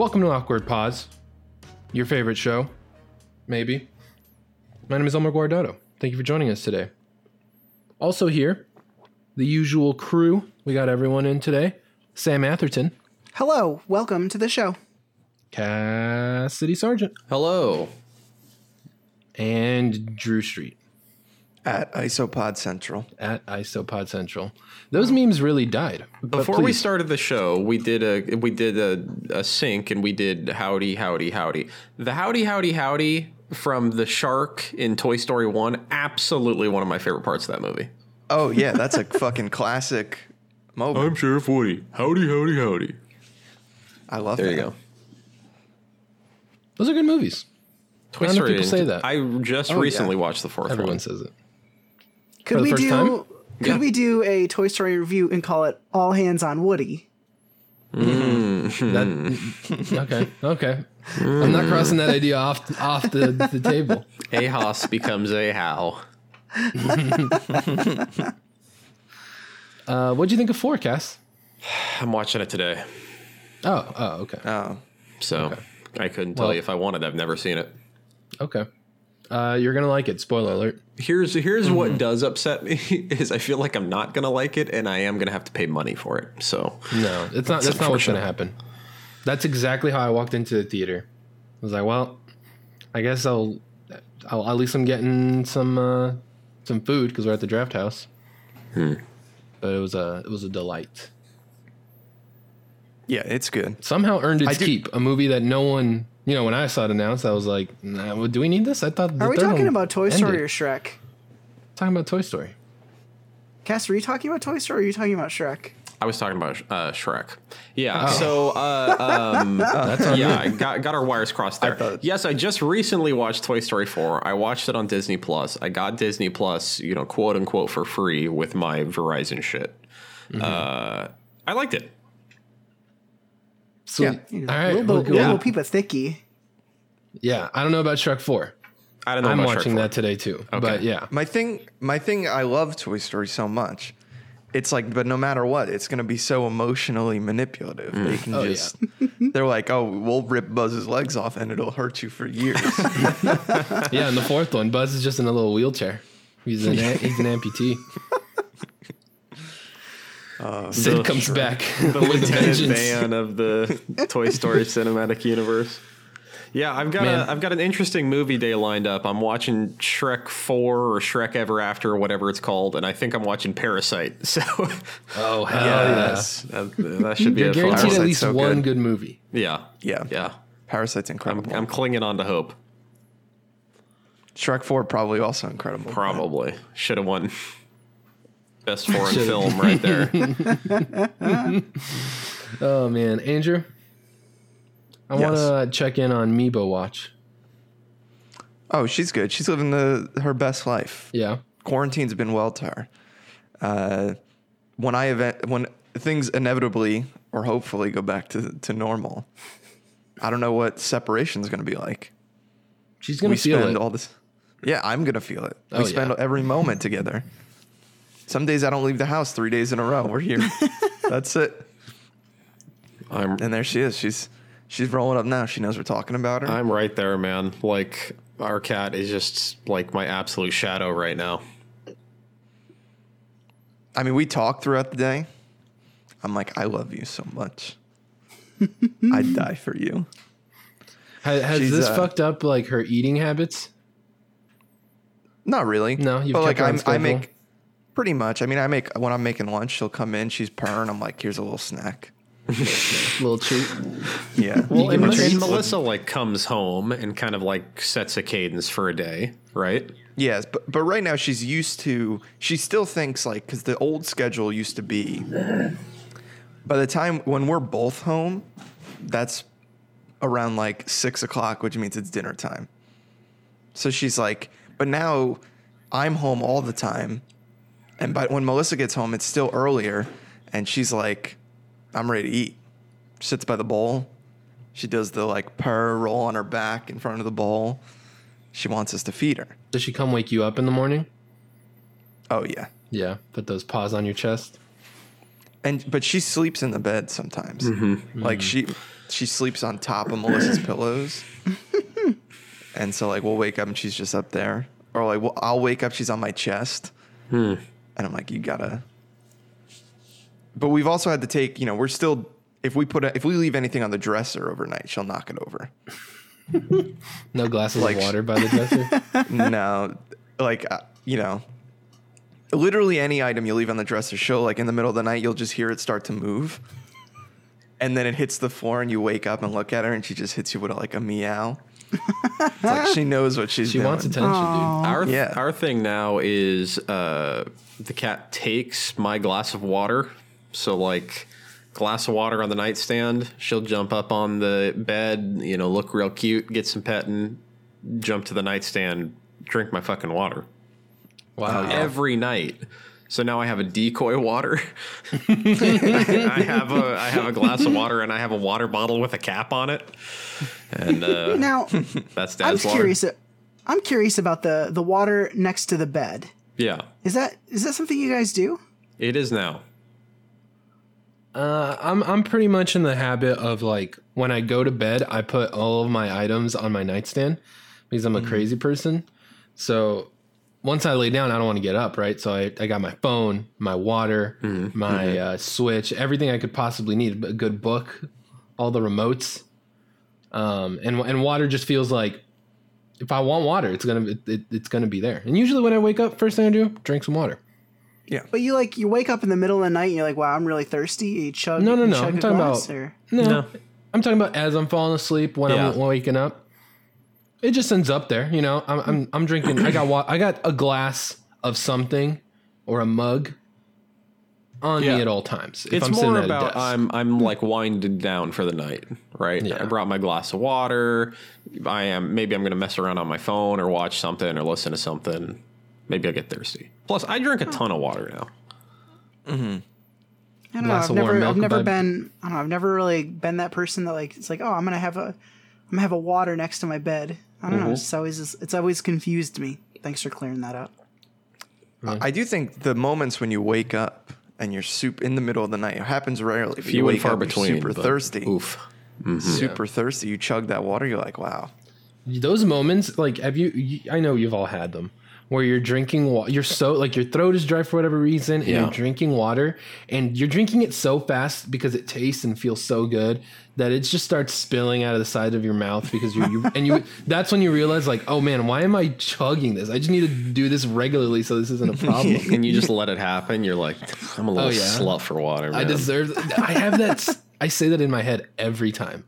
Welcome to Awkward Pause, your favorite show, maybe. My name is Elmer Guardado. Thank you for joining us today. Also here, the usual crew. We got everyone in today. Sam Atherton, Hello, welcome to the show. Cassidy Sargent, Hello. and Drew Street at Isopod Central. at Isopod Central. Those memes really died. But Before we started the show, we did a we did a, a sync and we did howdy howdy howdy. The howdy howdy howdy from the shark in Toy Story 1 absolutely one of my favorite parts of that movie. Oh yeah, that's a fucking classic moment. I'm Sheriff Woody. Howdy howdy howdy. I love There that. you go. those are good movies. Toy Story people say that. I just Oh, recently yeah. watched the fourth Everyone one. says it. Could the we first do time? could Yeah. we do a Toy Story review and call it All Hands on Woody? That, okay, okay. I'm not crossing that idea off off the, the table. A Hoss becomes a How. Uh, what do you think of four, Cass? I'm watching it today. Oh, oh, okay, Oh, So I couldn't tell Well- you if I wanted. I've never seen it. okay. Uh, you're gonna like it. Spoiler alert. Here's here's Mm-hmm. what does upset me is I feel like I'm not gonna like it and I am gonna have to pay money for it. So No, it's not. That's not what's gonna happen. That's exactly how I walked into the theater. I was like, well, I guess I'll, I'll at least I'm getting some uh, some food because we're at the draft house. Hmm. But it was a it was a delight. yeah, it's good. Somehow earned its I do- keep. A movie that no one, you know, when I saw it announced, I was like, nah, well, do we need this? I thought. the Are we third talking one about Toy Story ended. or Shrek? Talking about Toy Story. Cass, are you talking about Toy Story or are you talking about Shrek? I was talking about uh, Shrek. Yeah. So uh, um, That's yeah. I got got our wires crossed there. thought- yes, I just recently watched Toy Story 4. I watched it on Disney Plus. I got Disney Plus, you know, quote unquote for free with my Verizon shit. Mm-hmm. Uh, I liked it. Sweet. You know, All right. little, well, little yeah. peep of thicky. yeah. I don't know about Shrek Four. I don't know. I'm about Shrek watching 4. that today too. Okay. But yeah. My thing, my thing. I love Toy Story so much. It's like, but no matter what, it's gonna be so emotionally manipulative. They mm. can Oh, yeah. just, they're like, oh, we'll rip Buzz's legs off and it'll hurt you for years. Yeah, and the fourth one, Buzz is just in a little wheelchair. He's an he's an amputee. Uh, Sid the comes back the with a Lieutenant vengeance. Of the Toy Story cinematic universe. Yeah, I've got Man. a I've got an interesting movie day lined up. I'm watching Shrek Four or Shrek Ever After, or whatever it's called, and I think I'm watching Parasite. So Oh hell Yes. that, that should be! You're a fun guaranteed at least so one good. good movie. Yeah, Yeah. yeah. Parasite's I'm, incredible. I'm clinging on to hope. Shrek Four probably also incredible. Probably should have won best foreign film right there. Oh man, Andrew, I Yes. want to check in on Meebo Watch. Oh, she's good. She's living the her best life. Yeah, quarantine's been well to her. Uh, when I event, when things inevitably or hopefully go back to, to normal, I don't know what separation's going to be like. she's gonna we feel spend it. all this. Yeah, I'm going to feel it. Oh, we spend yeah. every moment together. Some days I don't leave the house three days in a row. We're here. That's it. I'm And there she is. She's she's rolling up now. She knows we're talking about her. I'm right there, man. Like our cat is just like my absolute shadow right now. I mean, we talk throughout the day. I'm like, I love you so much. I'd die for you. has has this uh, fucked up like her eating habits? Not really. No, you've but like kept her on I'm, I schedule? make pretty much. I mean, I make when I'm making lunch, she'll come in, she's purring. I'm like, here's a little snack. Little treat. Yeah. Well, give and, and treats? Melissa like comes home and kind of like sets a cadence for a day, right? yes, but but right now she's used to. She still thinks like because the old schedule used to be. By the time when we're both home, that's around like six o'clock, which means it's dinner time. So she's like, but now I'm home all the time, and by when Melissa gets home, it's still earlier, and she's like, I'm ready to eat. Sits by the bowl. She does the like purr roll on her back in front of the bowl. She wants us to feed her. Does she come wake you up in the morning? Oh yeah. Yeah, put those paws on your chest. and but she sleeps in the bed sometimes. Mm-hmm. Like she she sleeps on top of Melissa's pillows, and so like we'll wake up and she's just up there, or like well, I'll wake up she's on my chest, Hmm. And I'm like you gotta. But we've also had to take you know we're still if we put a, if we leave anything on the dresser overnight she'll knock it over. No glasses Like- of water by the dresser. no, like uh, you know, literally any item you leave on the dresser, she'll like in the middle of the night, you'll just hear it start to move, and then it hits the floor, and you wake up and look at her, and she just hits you with like a meow. It's like she knows what she's She doing. wants attention, dude. Our Yeah. our thing now is uh, the cat takes my glass of water. So like glass of water on the nightstand, she'll jump up on the bed, you know, look real cute, get some petting, jump to the nightstand, drink my fucking water dude. Wow. every night. So now I have a decoy water. I have a I have a glass of water and I have a water bottle with a cap on it. And uh, Now, that's I'm water. curious. I'm curious about the the water next to the bed. Yeah, Is that is that something you guys do? it is now. Uh, I'm I'm pretty much in the habit of like when I go to bed, I put all of my items on my nightstand because I'm a crazy person. So once I lay down, I don't want to get up, right? So I, I got my phone, my water, my Uh, switch, everything I could possibly need, a good book, all the remotes, um, and and water just feels like if I want water, it's gonna it, it, it's gonna be there. And usually when I wake up, first thing I do, drink some water. Yeah, but you like you wake up in the middle of the night and you're like, wow, I'm really thirsty. You chug. No, no, you no, chug I'm talking glass, about- or- No, No. I'm talking about as I'm falling asleep when I'm waking up. It just ends up there, you know. I'm I'm, I'm drinking. I got wa- I got a glass of something or a mug on Yeah. me at all times. If it's I'm sitting more at a about desk. I'm I'm like winded down for the night, right? Yeah. I brought my glass of water. I am maybe I'm gonna mess around on my phone or watch something or listen to something. Maybe I'll get thirsty. Plus, I drink a ton of water now. Mm-hmm. I don't know. I've never, I've never been. I don't know. I've never really been that person that like it's like, oh, I'm gonna have a, I'm gonna have a water next to my bed. I don't Mm-hmm. know. It's always, it's always confused me. Thanks for clearing that up. I do think the moments when you wake up and you're soup in the middle of the night it happens rarely. but you Few and wake far up, you're between. super thirsty, Oof. Mm-hmm. super thirsty. You chug that water, you're like, wow. those moments. Like, have you, you? I know you've all had them. Where you're drinking water, you're so like your throat is dry for whatever reason, and Yeah. you're drinking water, and you're drinking it so fast because it tastes and feels so good that it just starts spilling out of the side of your mouth because you, you and you. That's when you realize, like, oh man, why am I chugging this? I just need to do this regularly so this isn't a problem. And you just let it happen. You're like, I'm a oh, little Oh, yeah. slut for water. Man. I deserve. I have that. i say that in my head every time,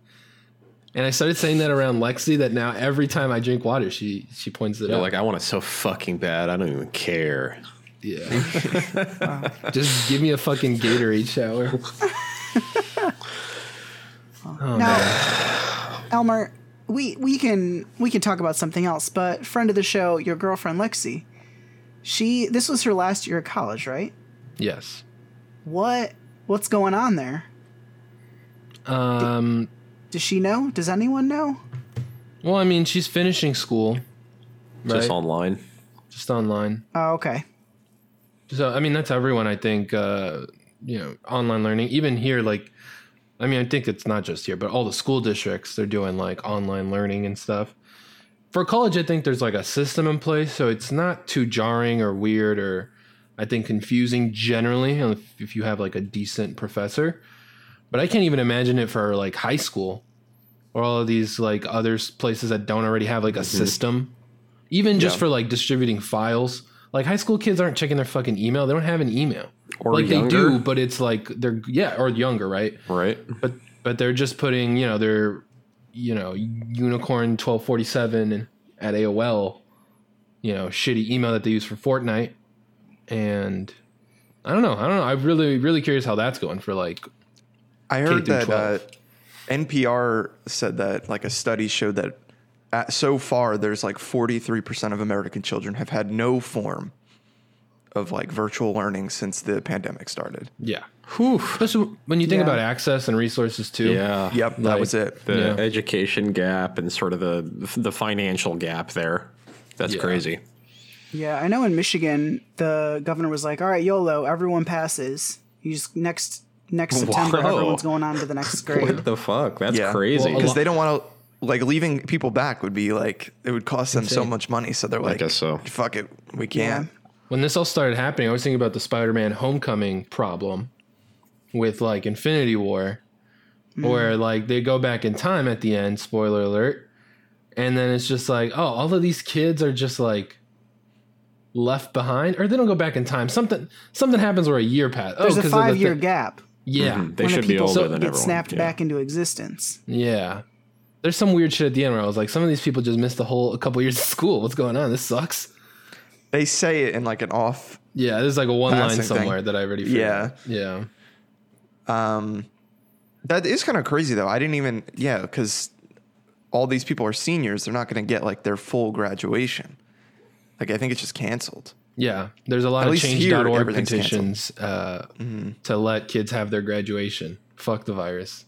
and I started saying that around Lexi. That now every time I drink water, she she points it You're out. like, I want it so fucking bad. I don't even care. yeah, just give me a fucking Gatorade shower. Oh, now, Elmer, we we can we can talk about something else. But friend of the show, your girlfriend Lexi, she this was her last year of college, right? Yes. What what's going on there? Um. Does she know? Does anyone know? Well, I mean, she's finishing school, right? Just online. Just online. Oh, okay. So I mean, that's everyone. I think uh, you know, online learning. Even here, like, I mean, I think it's not just here, but all the school districts they're doing like online learning and stuff. For college, I think there's like a system in place, so it's not too jarring or weird or I think confusing generally if, if you have like a decent professor. But I can't even imagine it for like high school or all of these like other places that don't already have like a mm-hmm. system, even just for like distributing files. Like high school kids aren't checking their fucking email; they don't have an email. Or like they do, but it's like they're yeah, or younger, right? Right. But but they're just putting you know their you know unicorn twelve forty seven at AOL, you know shitty email that they use for Fortnite, and I don't know, I don't know. I'm really really curious how that's going for like I heard through that uh, NPR said that like a study showed that at, so far there's like 43% of American children have had no form of like virtual learning since the pandemic started. yeah. Especially when you think Yeah. about access and resources too. Yeah. Yep, that was it. The Yeah. education gap and sort of the the financial gap there. That's Yeah. crazy. Yeah, I know in Michigan, the governor was like, all right, YOLO, everyone passes. You just next next September, Whoa. everyone's going on to the next grade. What the fuck? That's Yeah. crazy. Because lot- they don't want to like leaving people back would be like it would cost them so much money. So they're like, I guess so. Fuck it, we can't. when this all started happening, I was thinking about the Spider-Man Homecoming problem with like Infinity War, where like they go back in time at the end. Spoiler alert, and then it's just like, oh, all of these kids are just like left behind, or they don't go back in time. Something something happens where a year passed. There's oh, a 'cause of the five year thi- gap Yeah, Mhm. They when the be people older get than everyone. snapped Yeah. back into existence. yeah. There's some weird shit at the end where I was like, some of these people just missed a whole a couple years of school. What's going on? This sucks. They say it in like an off. Yeah, there's like a one line Passing thing. somewhere that I already figured. Yeah. Um, that is kind of crazy though. I didn't even yeah because all these people are seniors. They're not going to get like their full graduation. Like I think it's just canceled. Yeah, there's a lot At of change.org petitions uh, to let kids have their graduation. Fuck the virus.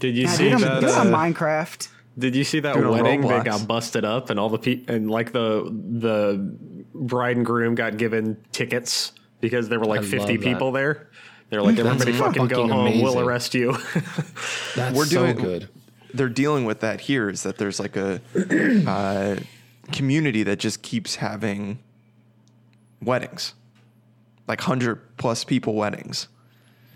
Did you Yeah, see do that? do on uh, Minecraft. Did you see that Do it on wedding Roblox. that got busted up and all the pe- and like the the bride and groom got given tickets because there were like I 50 love that. people there. They're like That's everybody fucking go fucking home. We'll arrest you. That's We're so doing- good. They're dealing with that here. Is that there's like a uh, community that just keeps having weddings, like hundred plus people weddings.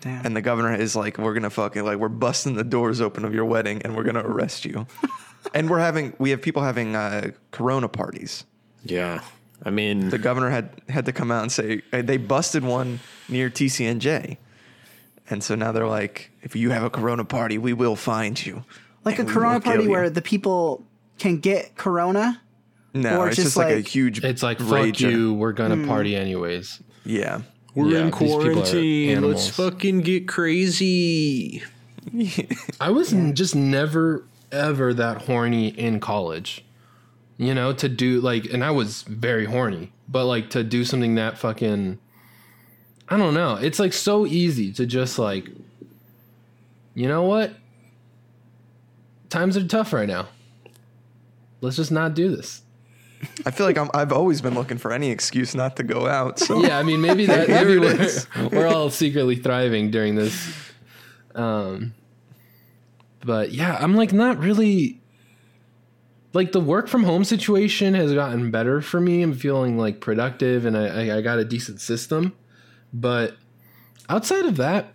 Damn. And the governor is like, we're gonna fucking like we're busting the doors open of your wedding and we're gonna arrest you. and we're having we have people having uh, corona parties. yeah. I mean, The governor had had to come out and say uh, they busted one near TCNJ. And so now they're like, if you have a corona party, we will find you. like a corona party you. where the people can get corona. No, or it's just just, like, a like- huge It's like fuck you. We're gonna party anyways. Yeah. We're Yeah, in these people are quarantine. Let's fucking get crazy. I was n just never ever that horny in college. You know, to do like, and I was very horny, but like to do something that fucking, I don't know. It's like so easy to just like, you know what? Times are tough right now. Let's just not do this. I feel like I'm, I've always been looking for any excuse not to go out. So yeah, I mean, maybe that maybe we're, we're all secretly thriving during this. Um, but yeah, I'm like not really. Like the work from home situation has gotten better for me. I'm feeling like productive, and I, I, I got a decent system. But outside of that,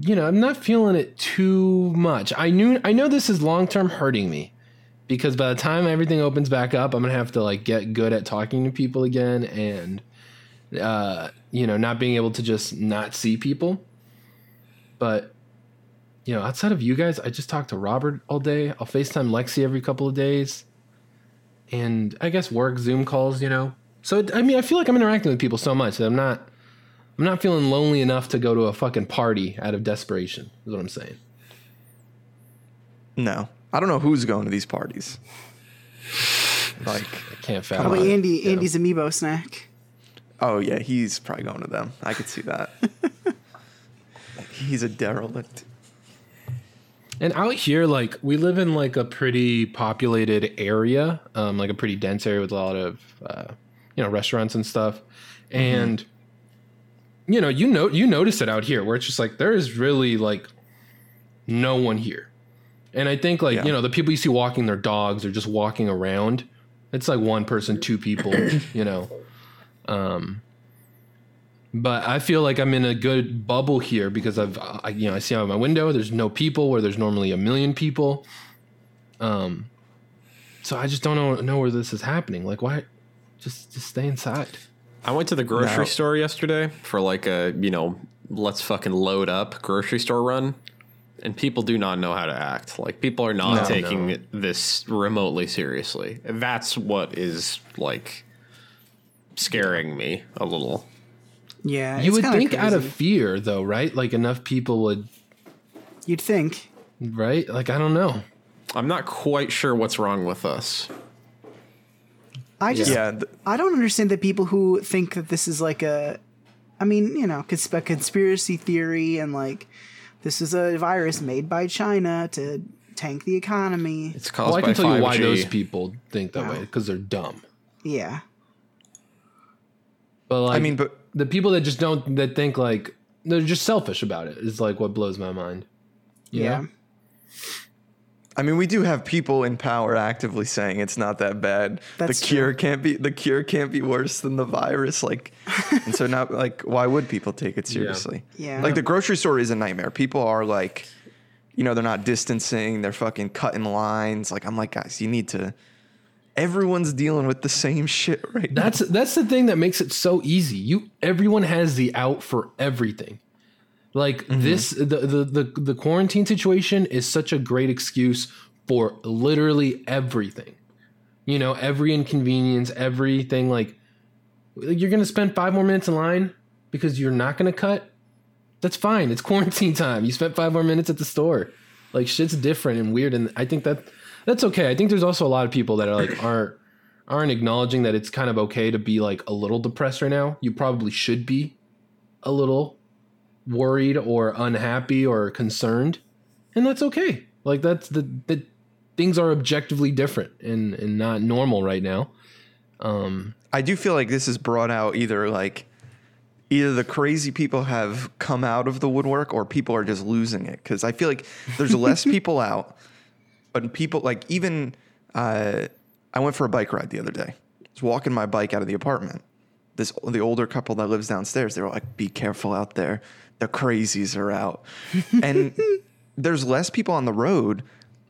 you know, I'm not feeling it too much. I knew I know this is long term hurting me because by the time everything opens back up, I'm gonna have to like get good at talking to people again and uh, you know, not being able to just not see people. But you know, outside of you guys, I just talk to Robert all day. I'll FaceTime Lexi every couple of days. And I guess work Zoom calls, you know. So I mean, I feel like I'm interacting with people so much that I'm not I'm not feeling lonely enough to go to a fucking party out of desperation. Is what I'm saying. no, I don't know who's going to these parties. Like, I can't fathom. Probably it, Andy you know. Andy's amiibo snack. oh yeah, he's probably going to them. I could see that. he's a derelict. And out here, like we live in like a pretty populated area, um, like a pretty dense area with a lot of uh, you know restaurants and stuff. And you know, you know, you notice it out here where it's just like there is really like no one here. And I think like Yeah. you know the people you see walking their dogs or just walking around, it's like one person, two people, you know. Um, but I feel like I'm in a good bubble here because I've, I, you know, I see out of my window. There's no people where there's normally a million people. Um, so I just don't know know where this is happening. Like, why? Just just stay inside. I went to the grocery No. store yesterday for like a, you know, let's fucking load up grocery store run. And people do not know how to act. Like people are not No. taking this remotely seriously. That's what is like scaring me a little. Yeah, you it's would kinda think out of fear, though, right? Like enough people would, You'd think. right? Like I don't know. I'm not quite sure what's wrong with us. I just Yeah, th- I don't understand the people who think that this is like a, I mean, you know, cons- a conspiracy theory and like this is a virus made by China to tank the economy. It's caused Well, I can tell you why those people think that Wow. way because they're dumb. Yeah, But like, I mean, but the people that just don't that think like they're just selfish about it. Is like what blows my mind. you yeah. know? I mean, we do have people in power actively saying it's not that bad. That's the cure can't be the cure can't be worse than the virus. Like, and so now, like, why would people take it seriously? Yeah. Like the grocery store is a nightmare. People are like, you know, they're not distancing. They're fucking cutting lines. Like, I'm like, guys, you need to. Everyone's dealing with the same shit right now. That's that's the thing that makes it so easy. You everyone has the out for everything. Like mm-hmm. this the, the the the quarantine situation is such a great excuse for literally everything. You know, every inconvenience, everything like you're going to spend 5 more minutes in line because you're not going to cut. That's fine. It's quarantine time. You spent 5 more minutes at the store. Like shit's different and weird and I think that that's okay. I think there's also a lot of people that are like aren't aren't acknowledging that it's kind of okay to be like a little depressed right now. You probably should be a little worried or unhappy or concerned. And that's okay. Like that's the the things are objectively different and and not normal right now. Um I do feel like this has brought out either like either the crazy people have come out of the woodwork or people are just losing it because I feel like there's less people out, but people like even uh, I went for a bike ride the other day. I was walking my bike out of the apartment. This the older couple that lives downstairs. They were like, "Be careful out there. The crazies are out," and there's less people on the road,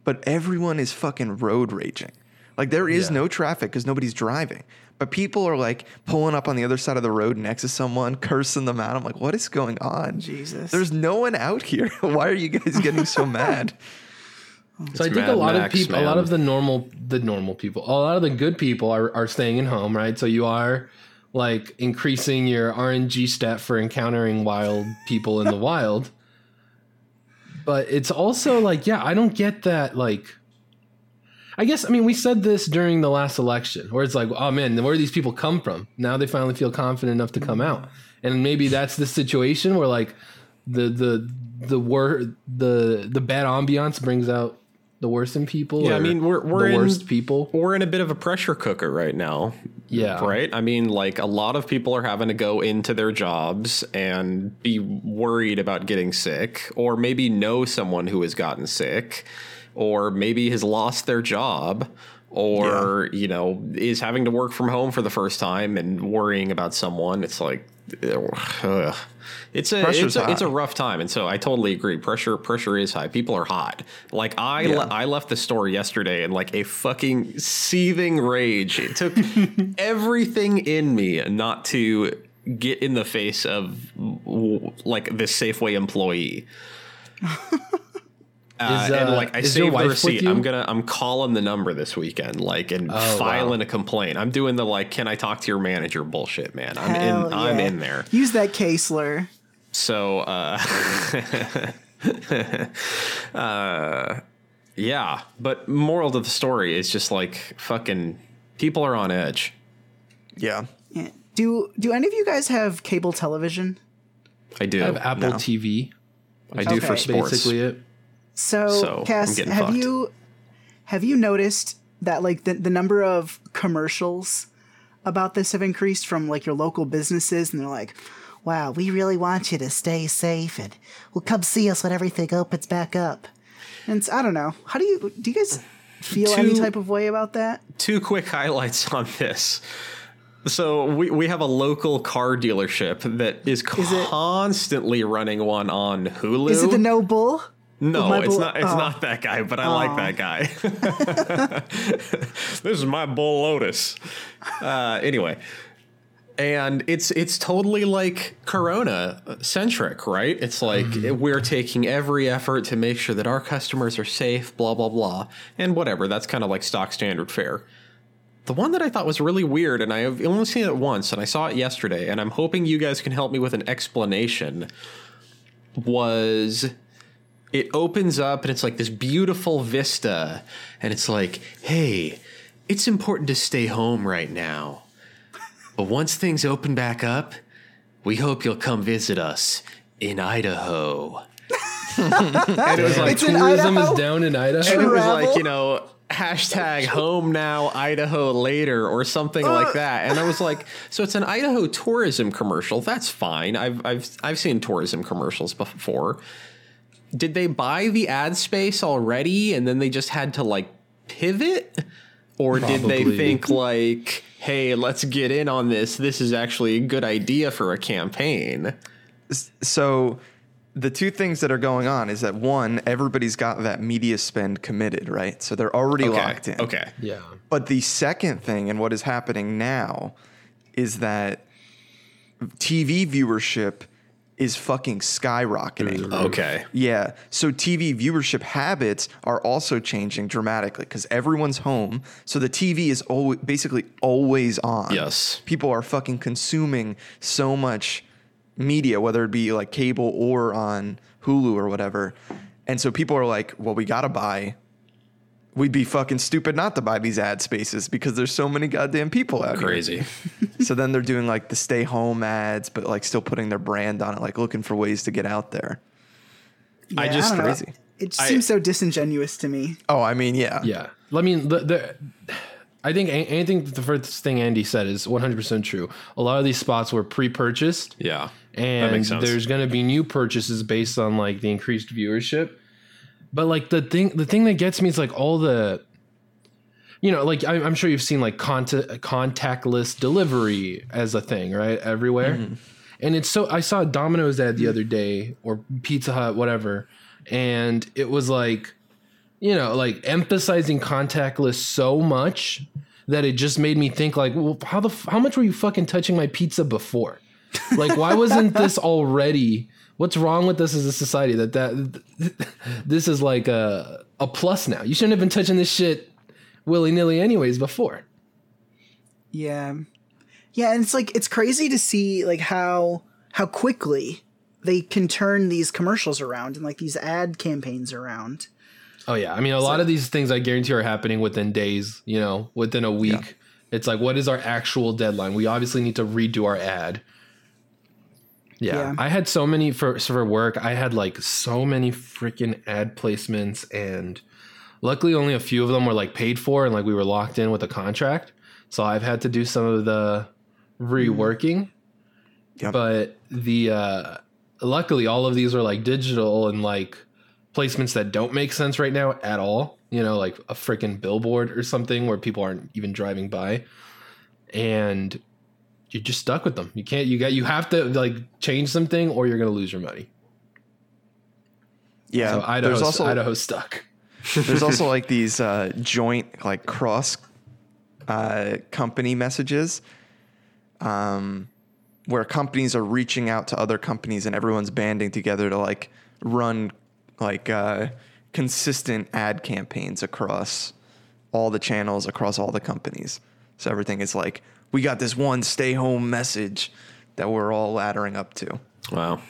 but everyone is fucking road raging. Like there is Yeah. no traffic because nobody's driving. But people are like pulling up on the other side of the road next to someone, cursing them out. I'm like, what is going on? Jesus. There's no one out here. Why are you guys getting so mad? So I think Mad a lot Max, of people, a lot of the normal, the normal people, a lot of the good people are, are staying in home, right? So you are like increasing your RNG stat for encountering wild people in the wild. But it's also like, yeah, I don't get that. Like, I guess, I mean, we said this during the last election where it's like, oh man, where do these people come from? Now they finally feel confident enough to come out. And maybe that's the situation where like the, the, the wor- the the bad ambiance brings out the worst in people. Yeah, I mean, we're- we're the in- worst people. We're in a bit of a pressure cooker right now. Yeah, Right? I mean, like a lot of people are having to go into their jobs and be worried about getting sick, or maybe know someone who has gotten sick, or maybe has lost their job, or, you know, is having to work from home for the first time and worrying about someone. It's like, It's a Pressure's it's a, it's a rough time, and so I totally agree. Pressure pressure is high. People are hot. Like I Yeah. le- I left the store yesterday in like a fucking seething rage. It took everything in me not to get in the face of like this Safeway employee. Uh, Is, and uh, like I is saved the receipt. I'm gonna I'm calling the number this weekend, like and Oh, filing wow. a complaint. I'm doing the like, can I talk to your manager bullshit, man. I'm Hell in I'm in there. Use that Caseler. So, uh, uh, yeah. But moral to the story is just like fucking people are on edge. Yeah. Yeah. Do do any of you guys have cable television? I do. I have Apple No. TV. I do for sports. Basically, it. So, So, Cass, have fucked. you have you noticed that like the, the number of commercials about this have increased from like your local businesses and they're like, Wow, we really want you to stay safe and well come see us when everything opens back up. And I don't know. How do you do you guys feel any type of way about that? Two quick highlights on this. So we, we have a local car dealership that is it- constantly running one on Hulu. Is it the no bull? It's not. It's oh. not that guy, but I like that guy. this is my bull Lotus. Uh, anyway, and it's it's totally like Corona centric, right? It's like we're taking every effort to make sure that our customers are safe, blah blah blah, and whatever. That's kind of like stock standard fare. The one that I thought was really weird, and I've only seen it once, and I saw it yesterday, and I'm hoping you guys can help me with an explanation. Was it opens up and it's like this beautiful vista and it's like hey it's important to stay home right now but once things open back up we hope you'll come visit us in idaho and it was like It's Tourism is down in Idaho. and it was like you know hashtag home now Idaho later or something like that. And I was like, so it's an Idaho tourism commercial. That's fine. I've I've I've seen tourism commercials before. Did they buy the ad space already and then they just had to like pivot? Or did they think like, hey, let's get in on this. This is actually a good idea for a campaign. so the two things that are going on is that one, everybody's got that media spend committed, right? So they're already Okay. locked in. Okay. Yeah. But the second thing, and what is happening now, is that TV viewership is fucking skyrocketing. Mm-hmm. Okay. Yeah. So TV viewership habits are also changing dramatically because everyone's home. So the TV is always, basically always on. Yes. People are fucking consuming so much media, whether it be like cable or on Hulu or whatever. And so people are like, well, we got to buy. We'd be fucking stupid not to buy these ad spaces because there's so many goddamn people out here Crazy. so then they're doing like the stay home ads, but like still putting their brand on it, like looking for ways to get out there. I just- don't. Crazy. It just I- seems so disingenuous to me. Oh, I mean, yeah. Yeah. I mean, the, the I think anything the first thing Andy said is 100% true. A lot of these spots were pre-purchased. Yeah. and makes sense. there's going to be new purchases based on like the increased viewership but like the thing the thing that gets me is like all the you know like I, i'm sure you've seen like contact, contactless delivery as a thing right? Everywhere. Mm-hmm. and it's so i saw domino's ad the other day or pizza hut whatever and it was like you know like emphasizing contactless so much that it just made me think like well how the how much were you fucking touching my pizza before? Like why wasn't this already what's wrong with this as a society that that this is like a a plus now? You shouldn't have been touching this shit willy-nilly anyways before. Yeah. Yeah, and it's like it's crazy to see like how how quickly they can turn these commercials around and like these ad campaigns around. oh yeah. I mean a lot of these things i guarantee are happening within days you know within a week. It's like what is our actual deadline? We obviously need to redo our ad yeah, Yeah. I had so many for for work. I had like so many freaking ad placements, and luckily only a few of them were like paid for, and like we were locked in with a contract. So I've had to do some of the reworking, Yep. but the uh, luckily all of these are like digital and like placements that don't make sense right now at all. You know, like a freaking billboard or something where people aren't even driving by, and you're just stuck with them. You can't. You got. You have to like change something, or you're gonna lose your money. Yeah. So Idaho's, there's also Idaho's stuck. there's also like these uh, joint like cross uh, company messages, um, where companies are reaching out to other companies and everyone's banding together to like run like uh, consistent ad campaigns across all the channels across all the companies. So everything is like we got this one stay home message that we're all laddering up to. Wow.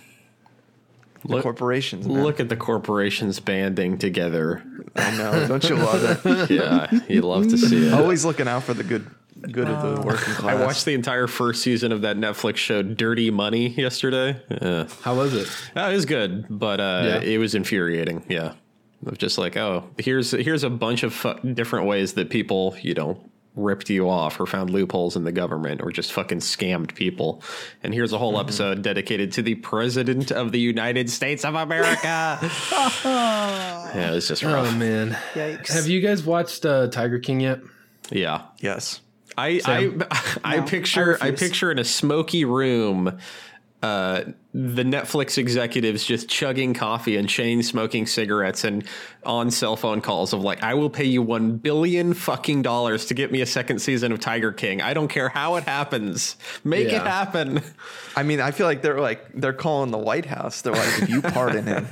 The Look- corporations, man. Look at the corporations banding together. I know, don't you love it? Yeah, you love to see it. Always looking out for the good good of the working class. I watched the entire first season of that Netflix show Dirty Money yesterday. Yeah. How was it? It was good, but uh, Yeah. it was infuriating. Yeah, of just like, oh, here's here's a bunch of fu- different ways that people, you know, ripped you off or found loopholes in the government or just fucking scammed people. And here's a whole Mm-hmm. episode dedicated to the president of the United States of America. yeah, it's just Oh rough. man. Yikes. Have you guys watched uh, Tiger King yet? Yeah. yes. I Sam? I I No, picture I I, picture in a smoky room uh the Netflix executives just chugging coffee and chain smoking cigarettes and on cell phone calls of like I will pay you 1 billion fucking dollars to get me a second season of Tiger King. I don't care how it happens. Make it happen. I mean, I feel like they're like they're calling the White House. They're like, if you pardon him,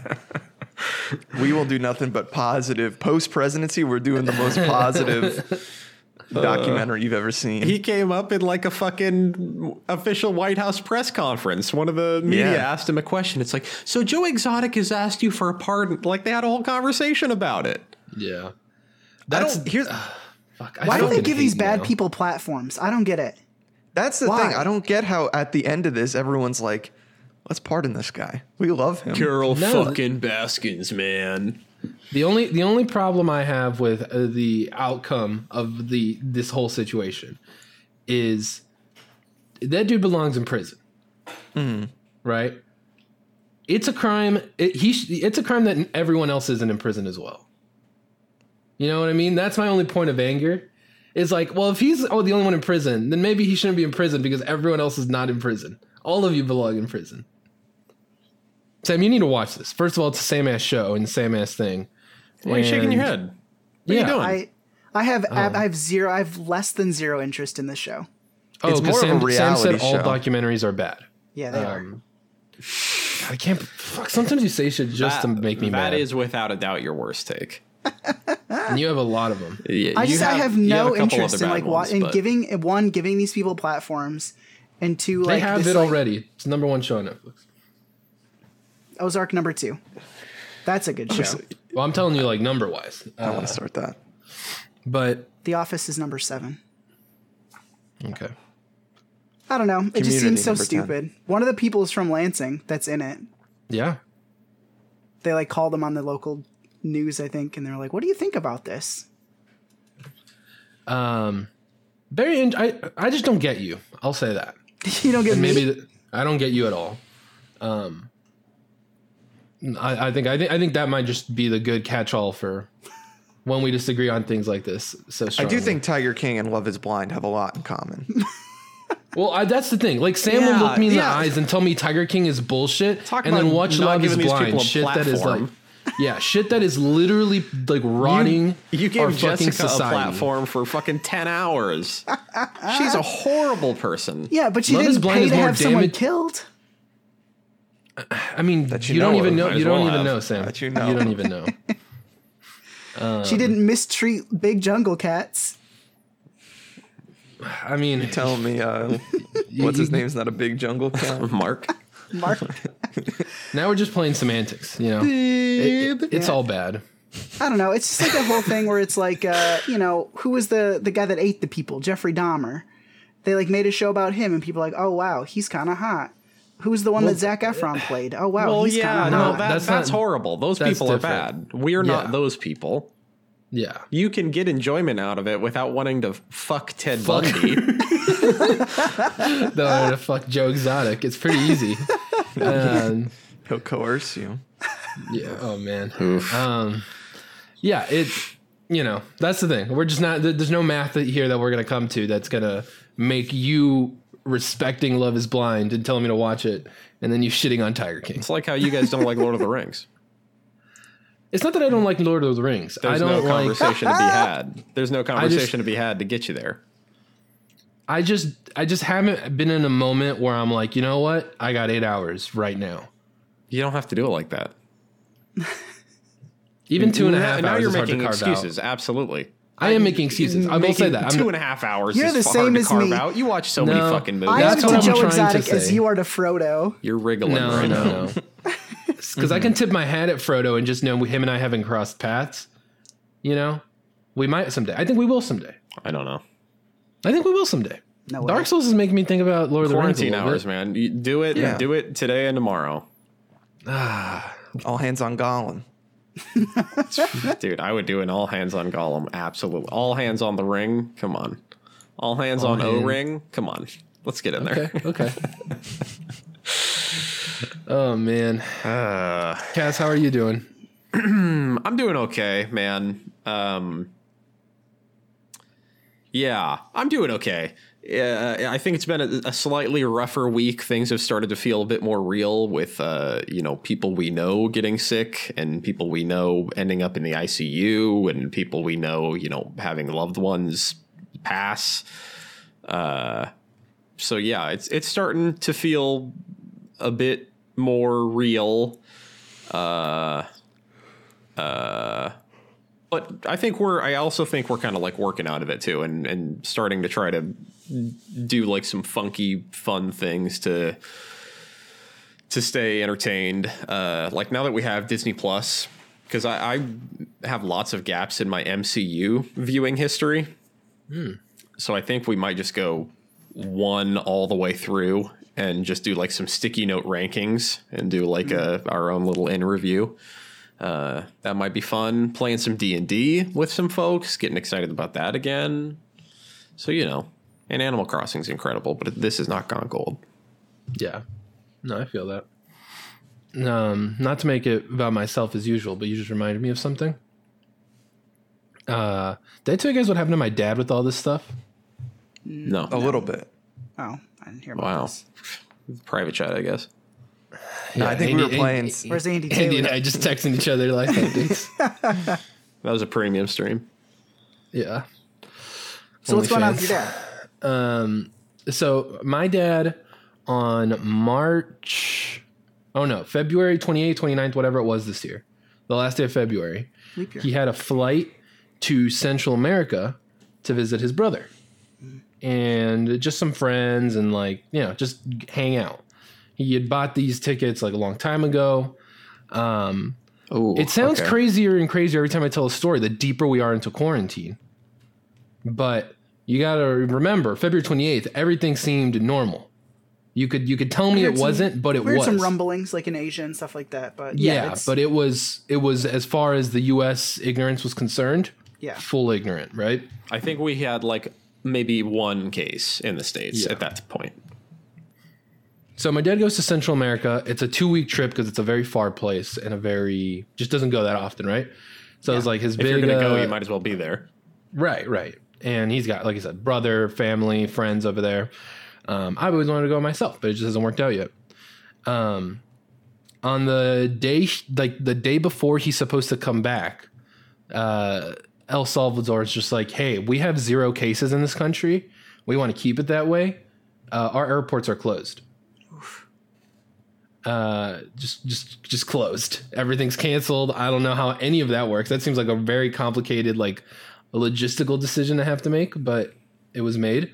we will do nothing but positive. Post presidency, we're doing the most positive Uh, documentary you've ever seen. He came up in like a fucking official White House press conference. One of the media Yeah. asked him a question. It's like, "So Joe Exotic has asked you for a pardon." Like they had a whole conversation about it. Yeah. I That's don't. Here's ah, fuck, I Why do they give these hate bad now. people platforms? I don't get it. that's the Why? thing. I don't get how at the end of this, everyone's like, "Let's pardon this guy. We love him." Carol No, fucking Baskins, man. The only the only problem I have with uh, the outcome of the this whole situation is that dude belongs in prison, right? It's a crime. It, he sh- it's a crime that everyone else isn't in prison as well. You know what I mean? That's my only point of anger. Is like, well, if he's oh the only one in prison, then maybe he shouldn't be in prison because everyone else is not in prison. All of you belong in prison. Sam, you need to watch this. First of all, it's the same ass show and the same ass thing. Why are you shaking your head? What Yeah, are you doing? I I have I have zero I have less than zero interest in this show. Oh, It's 'cause more of a Sam, Sam reality said all show. documentaries are bad. Yeah, they are. Um, God, I can't. Fuck. Sometimes you say shit just to make me That mad. is without a doubt your worst take. and you have a lot of them. Yeah, I you just I have no a couple interest in like wa- ones, in but- giving one giving these people platforms, and two They like have this, it like, already. It's the number one show on Netflix. Ozark number two. That's a good show. Well, I'm telling you, like number wise. I Uh, want to start that. but The Office is number seven. okay. I don't know. It just Community seems so number 10. stupid. One of the people is from Lansing that's in it. Yeah. They like called them on the local news, I think, and they're like, "What do you think about this?" Um. Very. In- I. I just don't get you. I'll say that. you don't get And me. maybe th- I don't get you at all. Um. I, I think I think I think that might just be the good catch-all for when we disagree on things like this. So I do think Tiger King and Love Is Blind have a lot in common. Well, I, that's the thing. Like Sam Yeah, will look me in yeah. the eyes and tell me Tiger King is bullshit, Talk and then watch not Love Is giving these people Blind. a Shit that is like, yeah, shit that is literally like rotting You our gave fucking Jessica society. a platform for fucking ten hours. She's a horrible person. yeah, but she Love didn't Blind pay is to more have someone killed. I mean, That you, you don't even know. Might You don't well even have. know, Sam. That you You don't even know. Um, she didn't mistreat big jungle cats. I mean, Telling me, uh, what's his name's not a big jungle cat. Mark. Mark, now we're just playing semantics. You know, It- it- it's Yeah. all bad. I don't know. It's just like a whole thing where it's like, uh, you know, who was the the guy that ate the people? Jeffrey Dahmer. They like made a show about him, and people are like, oh wow, he's kind of hot. Who's the one that Zac Efron played? Oh wow, Well, he's yeah, kind of no, that, That's that's, not- horrible. Those that's people are different. bad. We're not those people. Yeah. You can get enjoyment out of it without wanting to fuck Ted Fuck. Bundy. No, to fuck Joe Exotic. It's pretty easy. Um, He'll coerce you. Yeah. Oh man. Um, yeah. It. You know, that's the thing. We're just not. There's no math here that we're gonna come to that's gonna make you respecting Love Is Blind and telling me to watch it, and then you shitting on Tiger King. it's like how you guys don't like Lord of the Rings. It's not that I don't like Lord of the Rings. There's I no don't like. conversation to be had. There's no conversation to be had to get you there. I just. I just haven't been in a moment where I'm like, you know what? I got eight hours right now. You don't have to do it like that. Even two and a half. Now- you're is hard to making excuses. out. Absolutely. I am making excuses. I will say that. I'm two not- and a half hours You're is the hard same to as me. out. You watch so many fucking movies. I That's am what to I'm Joe trying to Exotic as you are to Frodo. You're wriggling No, right no, now. no. Because I can tip my hat at Frodo and just know him and I haven't crossed paths. You know, we might someday. I think we will someday. I don't know. I think we will someday. No way. Dark Souls is making me think about Lord of the Rings. Quarantine hours, bit. man. You do it. Yeah. Do it today and tomorrow, ah. All hands on Gollum. dude. I would do an all hands on Gollum. Absolutely. All hands on the ring. Come on. All hands on O ring. Come on. Let's get in there. Okay. Okay. oh man, Uh, Cass, how are you doing? I'm doing okay, man. Um, yeah, I'm doing okay. Yeah, I think it's been a, a slightly rougher week. Things have started to feel a bit more real with, uh, you know, people we know getting sick and people we know ending up in the ICU and people we know, you know, having loved ones pass. Uh, so yeah, it's it's starting to feel a bit more real. Uh, uh, but I think we're. I also think we're kind of like working out of it too, and and starting to try to do like some funky, fun things to to stay entertained. Uh, like now that we have Disney Plus, because I, I have lots of gaps in my MCU viewing history. So I think we might just go one all the way through and just do like some sticky note rankings and do like a our own little in review. Uh, that might be fun. Playing some D and D with some folks, getting excited about that again. So you know, and Animal Crossing is incredible, but this is not gone gold. Yeah. No, I feel that. Um, not to make it about myself as usual, but you just reminded me of something. Uh, did I tell you guys what happened to my dad with all this stuff? No, A little bit. Oh, I didn't hear about wow, this. private chat, I guess. No, I think we were playing. Where's Andy Andy and I just texting each other like updates. That was a premium stream. yeah. So what's going on with your dad? Um, so my dad on March, oh no, February 28th, 29th, whatever it was this year, the last day of February, he had a flight to Central America to visit his brother and just some friends and like, you know, just hang out. He had bought these tickets like a long time ago. Um, Oh, it sounds crazier and crazier every time I tell a story, the deeper we are into quarantine. But you got to remember, February 28th, everything seemed normal. You could you could tell me it some- wasn't, but it we heard was. some rumblings like in Asia and stuff like that. But yeah, yeah, but it was it was as far as the US ignorance was concerned, yeah. full ignorant, right? I think we had like maybe one case in the states Yeah. at that point. So my dad goes to Central America. It's a two week trip because it's a very far place and a very just doesn't go that often, right? So it's like his If big you're gonna go, uh, you might as well be there. Right, right. And he's got, like I said, brother, family, friends over there. Um, I've always wanted to go myself, but it just hasn't worked out yet. Um, on the day, like the day before he's supposed to come back, uh, El Salvador is just like, hey, we have zero cases in this country. We want to keep it that way. Uh, our airports are closed. Uh, just, just, just closed. Everything's canceled. I don't know how any of that works. That seems like a very complicated, like, a logistical decision to have to make, but it was made.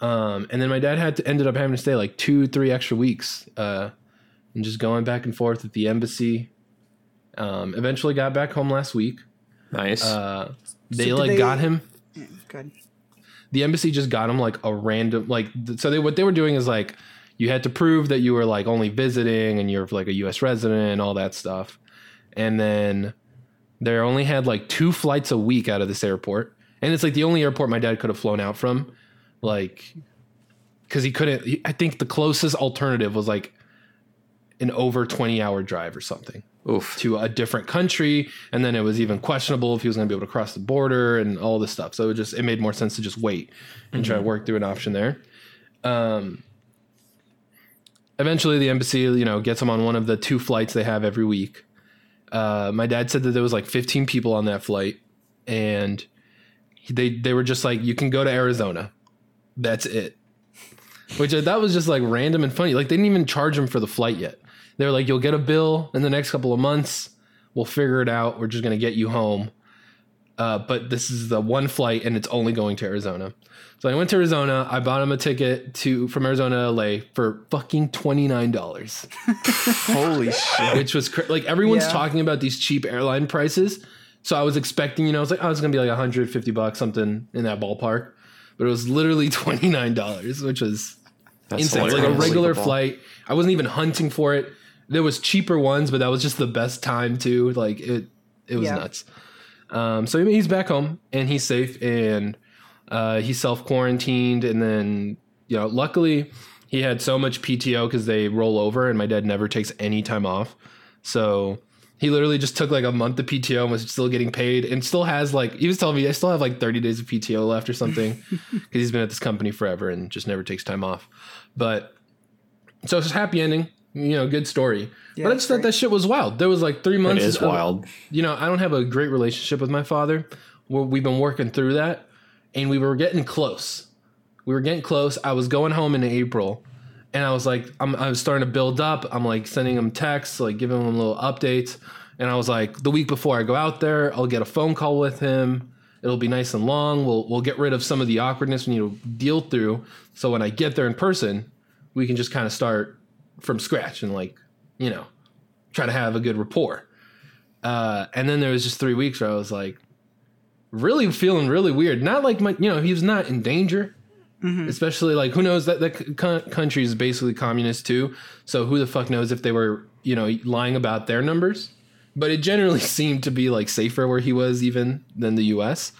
Um, and then my dad had to ended up having to stay like two, three extra weeks, uh, and just going back and forth at the embassy. Um, eventually got back home last week. Nice. Uh, they did like they- got him. Good. The embassy just got him like a random like. th- So they what they were doing is like you had to prove that you were like only visiting and you're like a U.S. resident and all that stuff, and then they only had like two flights a week out of this airport, and it's like the only airport my dad could have flown out from, like because he couldn't. I think the closest alternative was like an over twenty hour drive or something Oof. to a different country. And then it was even questionable if he was going to be able to cross the border and all this stuff. So it just it made more sense to just wait and try to work through an option there. Um eventually the embassy you know gets him on one of the two flights they have every week uh my dad said that there was like 15 people on that flight and they they were just like you can go to arizona that's it which thought was just like random and funny like they didn't even charge him for the flight yet they're like, you'll get a bill in the next couple of months. We'll figure it out. We're just to get you home. Uh, but this is the one flight and it's only going to Arizona. So I went to Arizona. I bought him a ticket to from Arizona to LA for fucking $29, Holy shit. which was cra- like everyone's Yeah. talking about these cheap airline prices. So I was expecting, you know, I was like, oh, it's going to be like 150 bucks, something in that ballpark. But it was literally $29, which was That's insane. Was like a regular flight. I wasn't even hunting for it. There was cheaper ones, but that was just the best time too. Like it, it was Yeah. nuts. Um, so he's back home and he's safe and uh, he's self quarantined. And then you know, luckily he had so much PTO because they roll over, and my dad never takes any time off. So he literally just took like a month of PTO and was still getting paid, and still has like he was telling me I still have like thirty days of PTO left or something because he's been at this company forever and just never takes time off. But so it's a happy ending, you know, good story. Yeah, but I just thought great. that shit was wild. There was like three months. is of- wild. you know, I don't have a great relationship with my father. Well, we've been working through that, and we were getting close. We were getting close. I was going home in April, and I was like, I'm, I was starting to build up. I'm like sending him texts, like giving him little updates, and I was like, the week before I go out there, I'll get a phone call with him. It'll be nice and long. We'll we'll get rid of some of the awkwardness we need to deal through. So when I get there in person, we can just kind of start from scratch and like, you know, try to have a good rapport. Uh, and then there was just three weeks where I was like, really feeling really weird. Not like my, you know, he was not in danger. Especially like, who knows that the co- country is basically communist too. So who the fuck knows if they were, you know, lying about their numbers? but it generally seemed to be like safer where he was even than the U.S.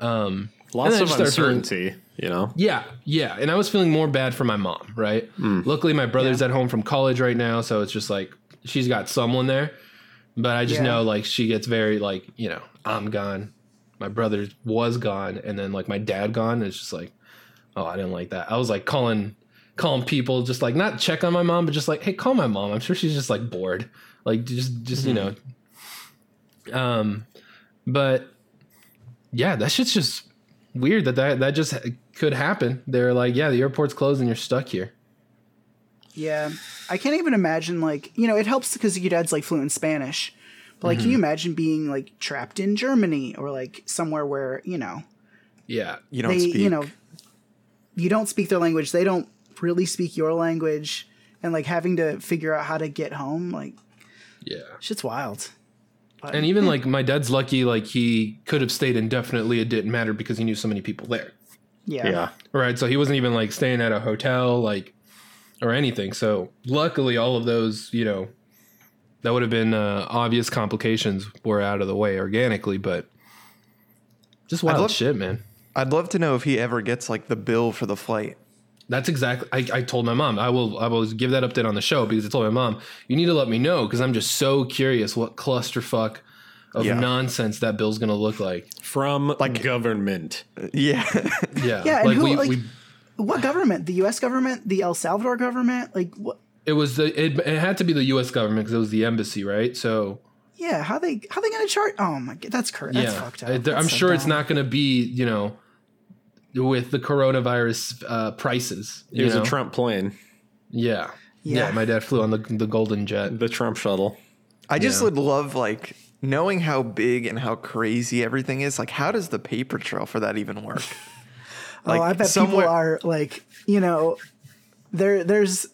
Um, Lots of just started feeling- uncertainty, you know. yeah, yeah, and I was feeling more bad for my mom. Right. Luckily, my brother's at home from college right now, so it's just like she's got someone there. But I just Yeah. know like she gets very like you know I'm gone, my brother was gone, and then like my dad gone. And it's just like, oh, I didn't like that. I was like calling calling people just like not check on my mom, but just like hey, call my mom. I'm sure she's just like bored, like just just you know. Um, but yeah, that shit's just weird that that that just could happen. They're like, yeah, the airport's closed and you're stuck here. Yeah, I can't even imagine like you know it helps because your dad's like fluent in Spanish, but like can mm-hmm. you imagine being like trapped in Germany or like somewhere where you know Yeah, You don't they speak. you know you don't speak their language, they don't really speak your language, and like having to figure out how to get home, like yeah. shit's wild. But, And even like my dad's lucky, like he could have stayed indefinitely. It didn't matter because he knew so many people there. yeah, Yeah. Right. So he wasn't even like staying at a hotel, like or anything. So luckily, all of those, you know, that would have been uh, obvious complications were out of the way organically, but just wild love- shit, man. I'd love to know if he ever gets like the bill for the flight. That's exactly. I, I told my mom I will. I will give that update on the show because I told my mom you need to let me know because I'm just so curious what clusterfuck of Yeah. nonsense that bill's gonna look like. From like government. Yeah. Yeah, Yeah, and like who- we, like- we What government? The U.S. government? The El Salvador government? Like what? it was the it, it had to be the U.S. government because it was the embassy, right? So Yeah, how they how they gonna chart? Oh my god, that's cur- that's yeah, fucked up. I- I'm That's so sure it's not gonna be you know with the coronavirus uh, prices. It was know? a Trump plane, Yeah. yeah, Yeah. My dad flew on the the golden jet. the Trump shuttle. I just Yeah. would love like knowing how big and how crazy everything is. Like, how does the paper trail for that even work? oh, I bet somewhere- people are like, you know, there there's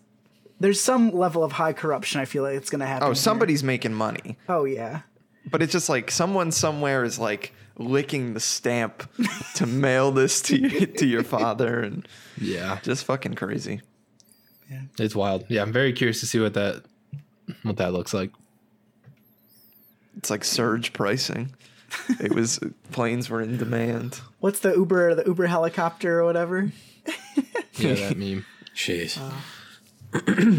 there's some level of high corruption. I feel like it's gonna happen. Oh, here. somebody's making money, Oh yeah. but it's just like someone somewhere is like licking the stamp to mail this to you, to your father, and Yeah, just fucking crazy. Yeah. It's wild. Yeah, I'm very curious to see what that what that looks like. It's like surge pricing. It was planes were in demand. What's the Uber the Uber helicopter or whatever? Yeah, that meme. Jeez. Uh, but yeah,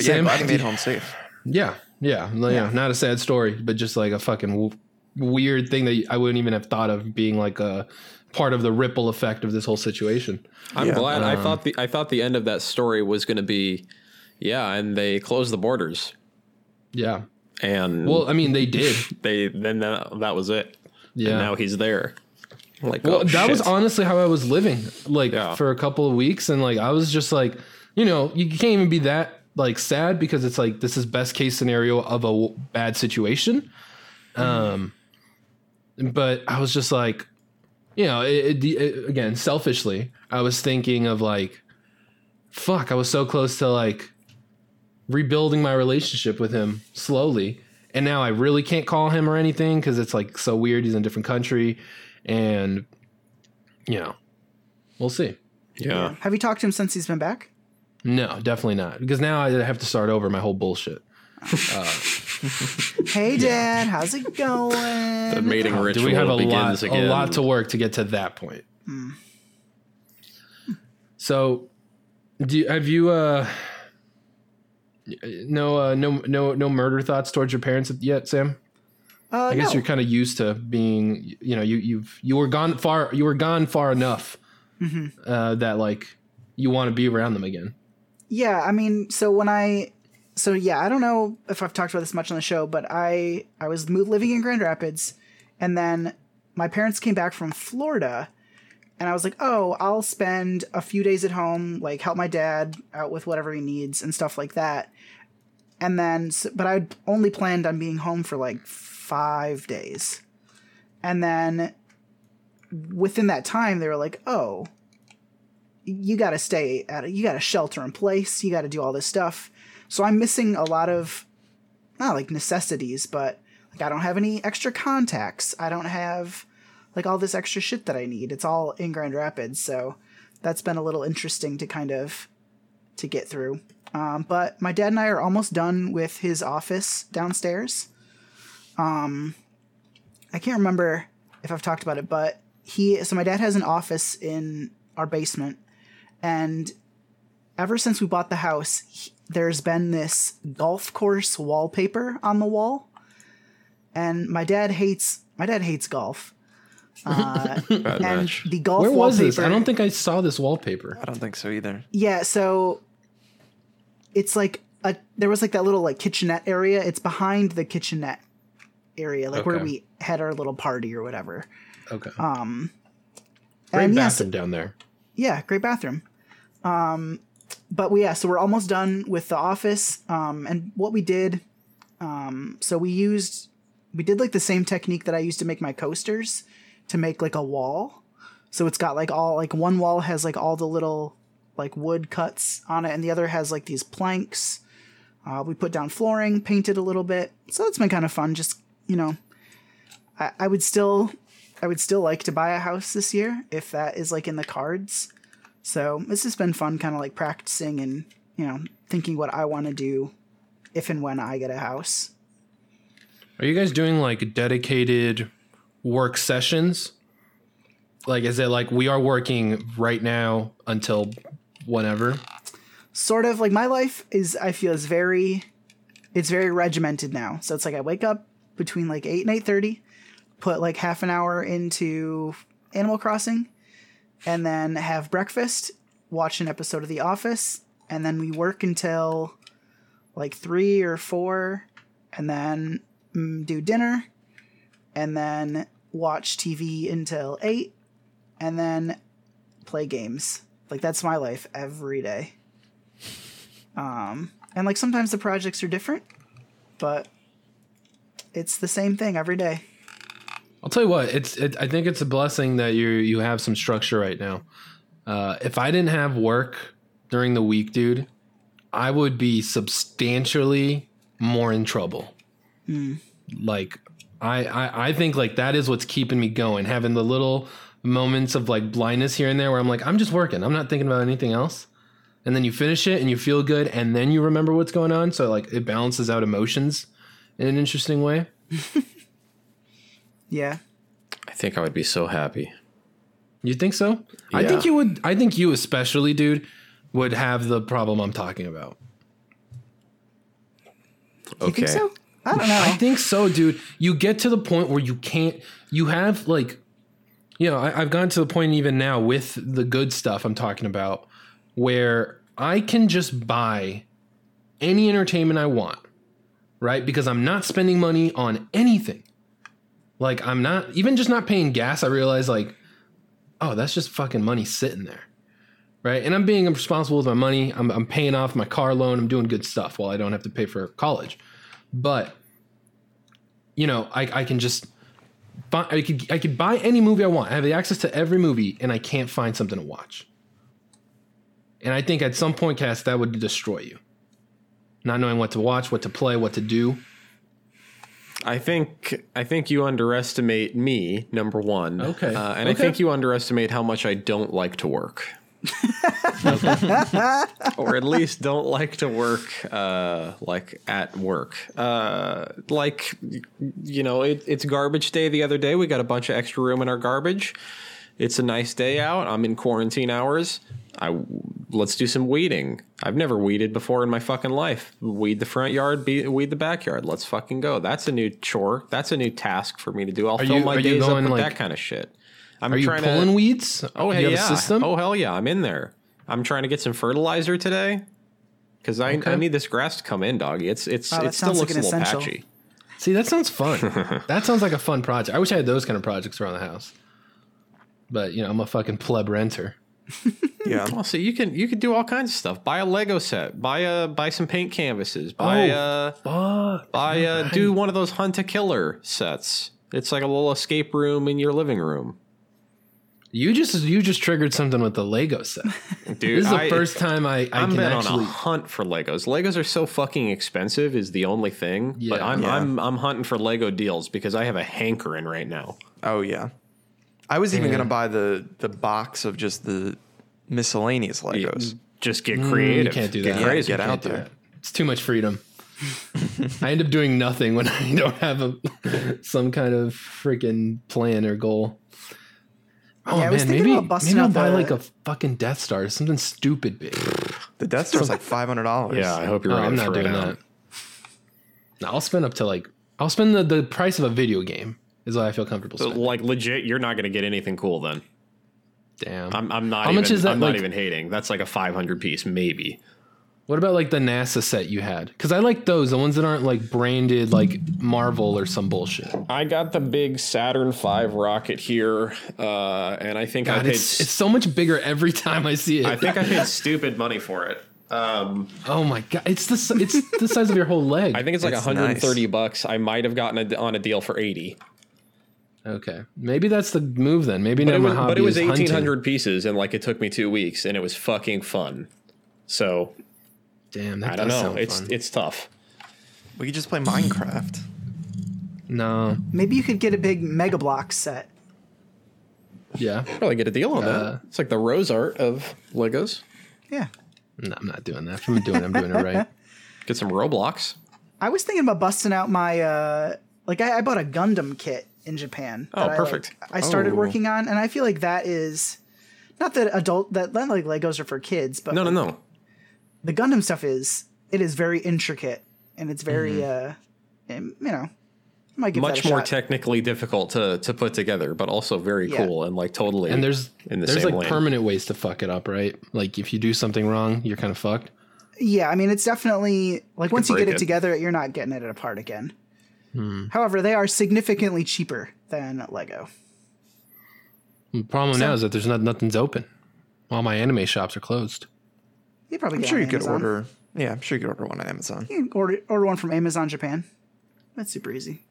Sam, glad he made home safe. Yeah, yeah, no, yeah. Not a sad story, but just like a fucking w- weird thing that I wouldn't even have thought of being like a part of the ripple effect of this whole situation. I'm Yeah. glad. I thought the I thought the end of that story was going to be, yeah, and they closed the borders, Yeah. and Well, I mean, they did. they then that, that was it. Yeah. And now he's there. Like, Well, oh, that was honestly how I was living, like Yeah. for a couple of weeks, and like I was just like, you know, you can't even be that like sad because it's like this is best case scenario of a w- bad situation. Um, but I was just like, you know, it, it, it- again, selfishly, I was thinking of like, fuck, I was so close to like rebuilding my relationship with him slowly. And now I really can't call him or anything because it's like so weird. He's in a different country. And, you know, we'll see. yeah. Have you talked to him since he's been back? No, definitely not. Because now I have to start over my whole bullshit. Uh, Hey Dad, how's it going? The mating ritual Do we have a begins lot, a lot to work to get to that point? So, do you, have you uh no uh, no no no murder thoughts towards your parents yet, Sam? uh, I guess no. you're kind of used to being, you know, you you've you were gone far, you were gone far enough uh, that like you want to be around them again. Yeah, I mean, so when I, so yeah, I don't know if I've talked about this much on the show, but I I was living in Grand Rapids, and then my parents came back from Florida, and I was like, oh, I'll spend a few days at home, like help my dad out with whatever he needs and stuff like that, and then, but I'd only planned on being home for like five days, and then within that time, they were like, oh you got to stay at you got to shelter in place you got to do all this stuff so i'm missing a lot of not like necessities but like i don't have any extra contacts. I don't have like all this extra shit that i need. It's all in grand rapids so that's been a little interesting to kind of to get through. Um, but my dad and i are almost done with his office downstairs. Um, I can't remember if I've talked about it, but he. So my dad has an office in our basement, and ever since we bought the house, there's been this golf course wallpaper on the wall, and my dad hates my dad hates golf. Uh, and match. the golf Where was wallpaper. this? I don't think I saw this wallpaper. I don't think so either. Yeah, so it's like a there was like that little like kitchenette area. It's behind the kitchenette area, like where we had our little party or whatever. Okay. Um Great and yes, bathroom down there. yeah, great bathroom. Um but we yeah, so we're almost done with the office. Um and what we did um so we used we did like the same technique that I used to make my coasters to make like a wall. So it's got like all like one wall has like all the little like wood cuts on it and the other has like these planks. Uh, we put down flooring, painted a little bit. So it's been kind of fun. Just, you know, I, I would still I would still like to buy a house this year if that is like in the cards. So this has been fun kind of like practicing and, you know, thinking what I want to do if and when I get a house. Are you guys doing like dedicated work sessions? Like, is it like we are working right now until whenever? sort of like my life is I feel is very it's very regimented now. So it's like I wake up between like 8 and 8:30, put like half an hour into Animal Crossing and then have breakfast, watch an episode of The Office, and then we work until like 3 or 4 and then mm, do dinner and then watch TV until 8 and then play games. Like that's my life every day. Um, and like sometimes the projects are different, but it's the same thing every day. I'll tell you what. It's. It, I think it's a blessing that you you have some structure right now. Uh, if I didn't have work during the week, dude, I would be substantially more in trouble. Like, I, I I think like that is what's keeping me going. Having the little moments of like blindness here and there where I'm like, I'm just working. I'm not thinking about anything else. And then you finish it and you feel good, and then you remember what's going on. So like it balances out emotions in an interesting way. Yeah. I think I would be so happy. You think so? I think you would. I think you especially, dude, would have the problem I'm talking about. Okay. You think so? I don't know. I think so, dude. You get to the point where you can't. You have like, you know, I, I've gotten to the point even now with the good stuff I'm talking about, where I can just buy any entertainment I want, right? Because I'm not spending money on anything. Like I'm not even just not paying gas. I realize like, oh, that's just fucking money sitting there, right? And I'm being responsible with my money. I'm, I'm paying off my car loan. I'm doing good stuff while I don't have to pay for college. But you know, I, I can just buy, I could I could buy any movie I want. I have the access to every movie, and I can't find something to watch. And I think at some point, Cass, that would destroy you. Not knowing what to watch, what to play, what to do. I think I think you underestimate me, number one. Okay. Uh, and I think you underestimate how much I don't like to work. or at least don't like to work uh, like at work. Uh, like you know, it, it's garbage day the other day. We got a bunch of extra room in our garbage. It's a nice day out. I'm in quarantine hours. I let's do some weeding. I've never weeded before in my fucking life. Weed the front yard, be, weed the backyard. Let's fucking go. That's a new chore. That's a new task for me to do. I'll fill you- my are you days up with like- that kind of shit. I'm Are you trying pulling to, weeds? Oh, Do hey, yeah. system? Oh, hell yeah. I'm in there. I'm trying to get some fertilizer today because I, Okay. I need this grass to come in, doggy. It's it's Wow, it still sounds like looks a little essential. patchy. See, that sounds fun. that sounds like a fun project. I wish I had those kind of projects around the house. But you know, I'm a fucking pleb renter. Yeah. Well, see, you can you can do all kinds of stuff. Buy a Lego set. Buy a buy some paint canvases. Buy Oh, uh Fuck. buy uh do one of those hunt a killer sets. It's like a little escape room in your living room. You just you just triggered something with the Lego set. Dude, This is the I- first time I, I I'm can been on a hunt for Legos. Legos are so fucking expensive is the only thing. but Yeah. I'm Yeah. I'm I'm hunting for Lego deals because I have a hankering right now. Oh yeah. I was even Yeah. gonna buy the the box of just the miscellaneous Legos. Just get Mm, creative. You can't do Get that. Yeah, crazy. get out there. that. It's too much freedom. I end up doing nothing when I don't have a some kind of freaking plan or goal. Oh Yeah, I was man, maybe about maybe I'll buy the- like a fucking Death Star, something stupid big. The Death Star's like five hundred dollars. Yeah, I hope you're Oh, ready I'm not throw doing down. that. No, I'll spend up to like I'll spend the, the price of a video game is what I feel comfortable So, spending. like legit, you're not going to get anything cool then. Damn. I'm, I'm not. How even, much is that, I'm like- not even hating. That's like a 500 piece, maybe. What about like the NASA set you had? Because I like those, the ones that aren't like branded like Marvel or some bullshit. I got the big Saturn V rocket here, uh, and I think I paid. it's, it's so much bigger every time I see it. I think I paid stupid money for it. Um, oh my god, it's the it's the size of your whole leg. I think it's like It's 130 bucks. I might have gotten it on a deal for 80, okay, maybe that's the move then. Maybe but now it my hobby but it was is 1,800 pieces, and like it took me two weeks, and it was fucking fun. So Damn, that I don't know. sound It's fun. it's tough. We could just play Minecraft. no, Maybe you could get a big Mega Block set. yeah, Probably get a deal on Uh, that. It's like the RoseArt of Legos. Yeah. no, I'm not doing that. If I'm doing, it, I'm doing it right. Get some Roblox. I was thinking about busting out my uh like I, I bought a Gundam kit in Japan. Oh, that I, like, perfect. I started Oh. working on, and I feel like that is not that adult that that, like Legos are for kids, but No, no, like, no. the Gundam stuff is it is very intricate and it's very Mm-hmm. uh and, you know I might give that Much a more shot. technically difficult to to put together, but also very Yeah. cool and like totally. And there's in the there's same like lane. permanent ways to fuck it up, right? Like if you do something wrong, you're kind of fucked. Yeah, I mean it's definitely like once you get it, it. together, you're not getting it apart again. Hmm. However, they are significantly cheaper than Lego. The problem now is that there's not nothing's open. All my anime shops are closed. You probably I'm sure you on could order. Yeah, I'm sure you could order one on Amazon. You can order order one from Amazon Japan. That's super easy.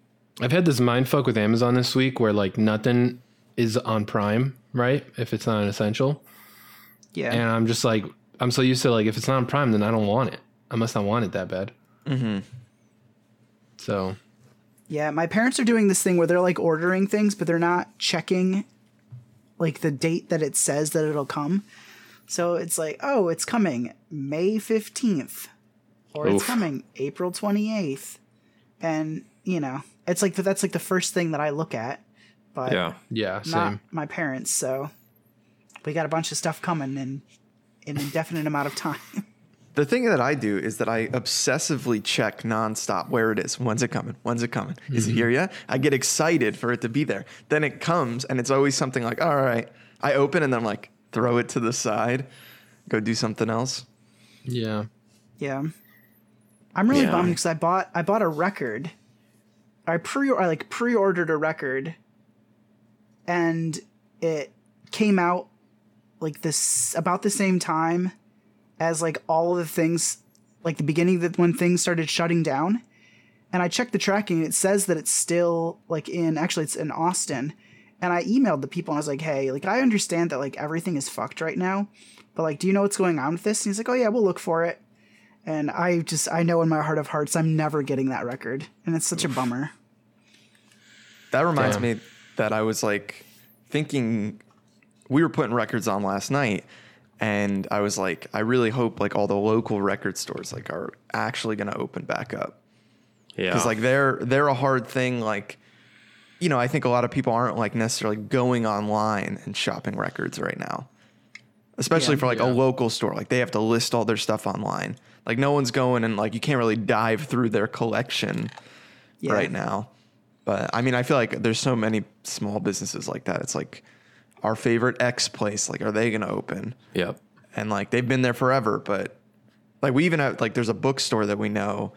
I've had this mind fuck with Amazon this week where like nothing is on Prime, right? If it's not an essential. Yeah. And I'm just like, I'm so used to like, if it's not on Prime, then I don't want it. I must not want it that bad. Mm-hmm. So, Yeah, my parents are doing this thing where they're like ordering things, but they're not checking like the date that it says that it'll come. So it's like, oh, it's coming May 15th or it's coming April 28th. And, you know, it's like that's like the first thing that I look at, but yeah. yeah, same. my parents. So we got a bunch of stuff coming in an indefinite amount of time. The thing that I do is that I obsessively check nonstop where it is. When's it coming? When's it coming? Is it here mm-hmm. yet? I get excited for it to be there. Then it comes, and it's always something like, all right. I open and then I'm like, throw it to the side, go do something else. Yeah. Yeah. I'm really Yeah. bummed because I bought I bought a record. I pre I like pre-ordered a record and it came out like this about the same time as like all of the things like the beginning that when things started shutting down. And I checked the tracking and it says that it's still like in actually it's in Austin. And I emailed the people and I was like, hey, like I understand that like everything is fucked right now. But like, do you know what's going on with this? And he's like, Oh yeah, we'll look for it. And I just I know in my heart of hearts I'm never getting that record. And it's such a bummer. That reminds Damn. me that I was like thinking we were putting records on last night and I was like I really hope like all the local record stores like are actually going to open back up Yeah. cuz like they're they're a hard thing like you know, I think a lot of people aren't like necessarily going online and shopping records right now. Especially Yeah. for like Yeah. a local store. Like they have to list all their stuff online. Like no one's going and like you can't really dive through their collection Yeah. right now. But I mean, I feel like there's so many small businesses like that. It's like our favorite X place. Like, are they going to open? Yep. And like they've been there forever. But like we even have like there's a bookstore that we know,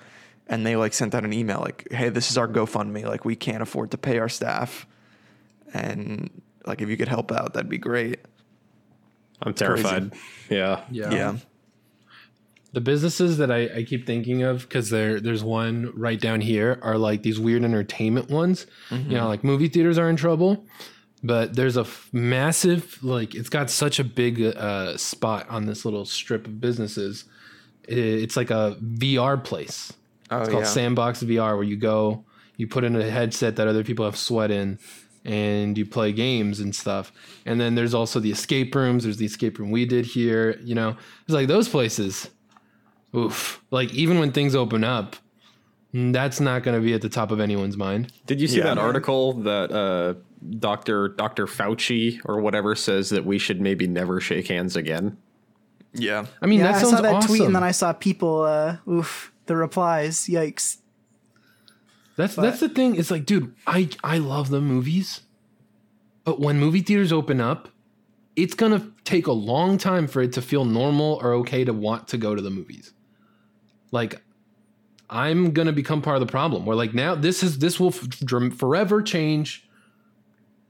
and they like sent out an email like, "Hey, this is our GoFundMe. Like, we can't afford to pay our staff, and like if you could help out, that'd be great." I'm terrified. Yeah. Yeah. Yeah. The businesses that I, I keep thinking of because there there's one right down here are like these weird entertainment ones. Mm-hmm. You know, like movie theaters are in trouble, but there's a f- massive like it's got such a big uh, spot on this little strip of businesses. It's like a VR place. Oh It's called yeah. Sandbox VR, where you go, you put in a headset that other people have sweat in, and you play games and stuff. And then there's also the escape rooms. There's the escape room we did here. You know, it's like those places. Oof! Like even when things open up, That's not going to be at the top of anyone's mind. Did you see Yeah. that article that uh, Doctor Doctor Fauci or whatever says that we should maybe never shake hands again? Yeah. I mean, Yeah, that I saw that awesome. tweet and then I saw people. Uh, oof, the replies. Yikes. That's that's the thing. It's like, dude, I I love the movies, but when movie theaters open up, it's gonna take a long time for it to feel normal or okay to want to go to the movies. Like, I'm gonna become part of the problem. Where like now this is this will f- dr- forever change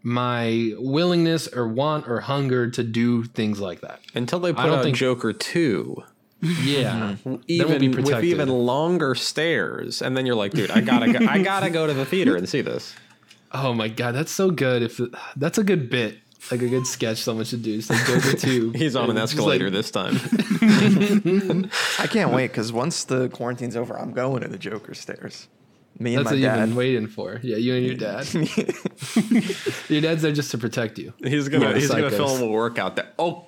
my willingness or want or hunger to do things like that. Until they put don't out think- Joker two, Yeah, mm-hmm. even be with even longer stairs, and then you're like, dude, I gotta go, I gotta go to the theater and see this. Oh my god, that's so good. If that's a good bit, like a good sketch, someone should do. It's like Joker two. He's on an And it's just escalator like- this time. I can't wait because once the quarantine's over, I'm going to the Joker stairs. Me and That's my what you've been waiting for. Yeah, you and your dad. your dad's there just to protect you. He's gonna Yeah, he's gonna psychos. film a workout that oh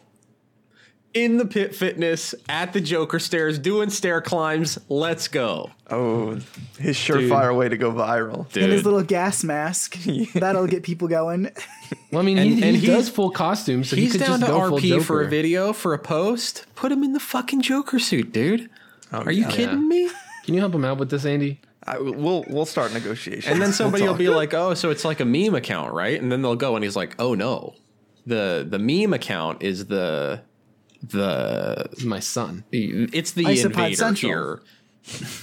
in the pit fitness at the Joker stairs doing stair climbs. Let's go. Oh, his surefire way to go viral. Dude. And his little gas mask. That'll get people going. Well, I mean, And- he, and he he's- does full costume, so he He's could down just to go full RP for a video for a post. Put him in the fucking Joker suit, dude. Oh, Are you yeah. kidding me? Can you help him out with this, Andy? I, we'll we'll start negotiations. And then somebody We'll will be like, "Oh, so it's like a meme account, right?" And then they'll go, and he's like, "Oh no, the the meme account is the the my son. it's the Isopod invader Central. here.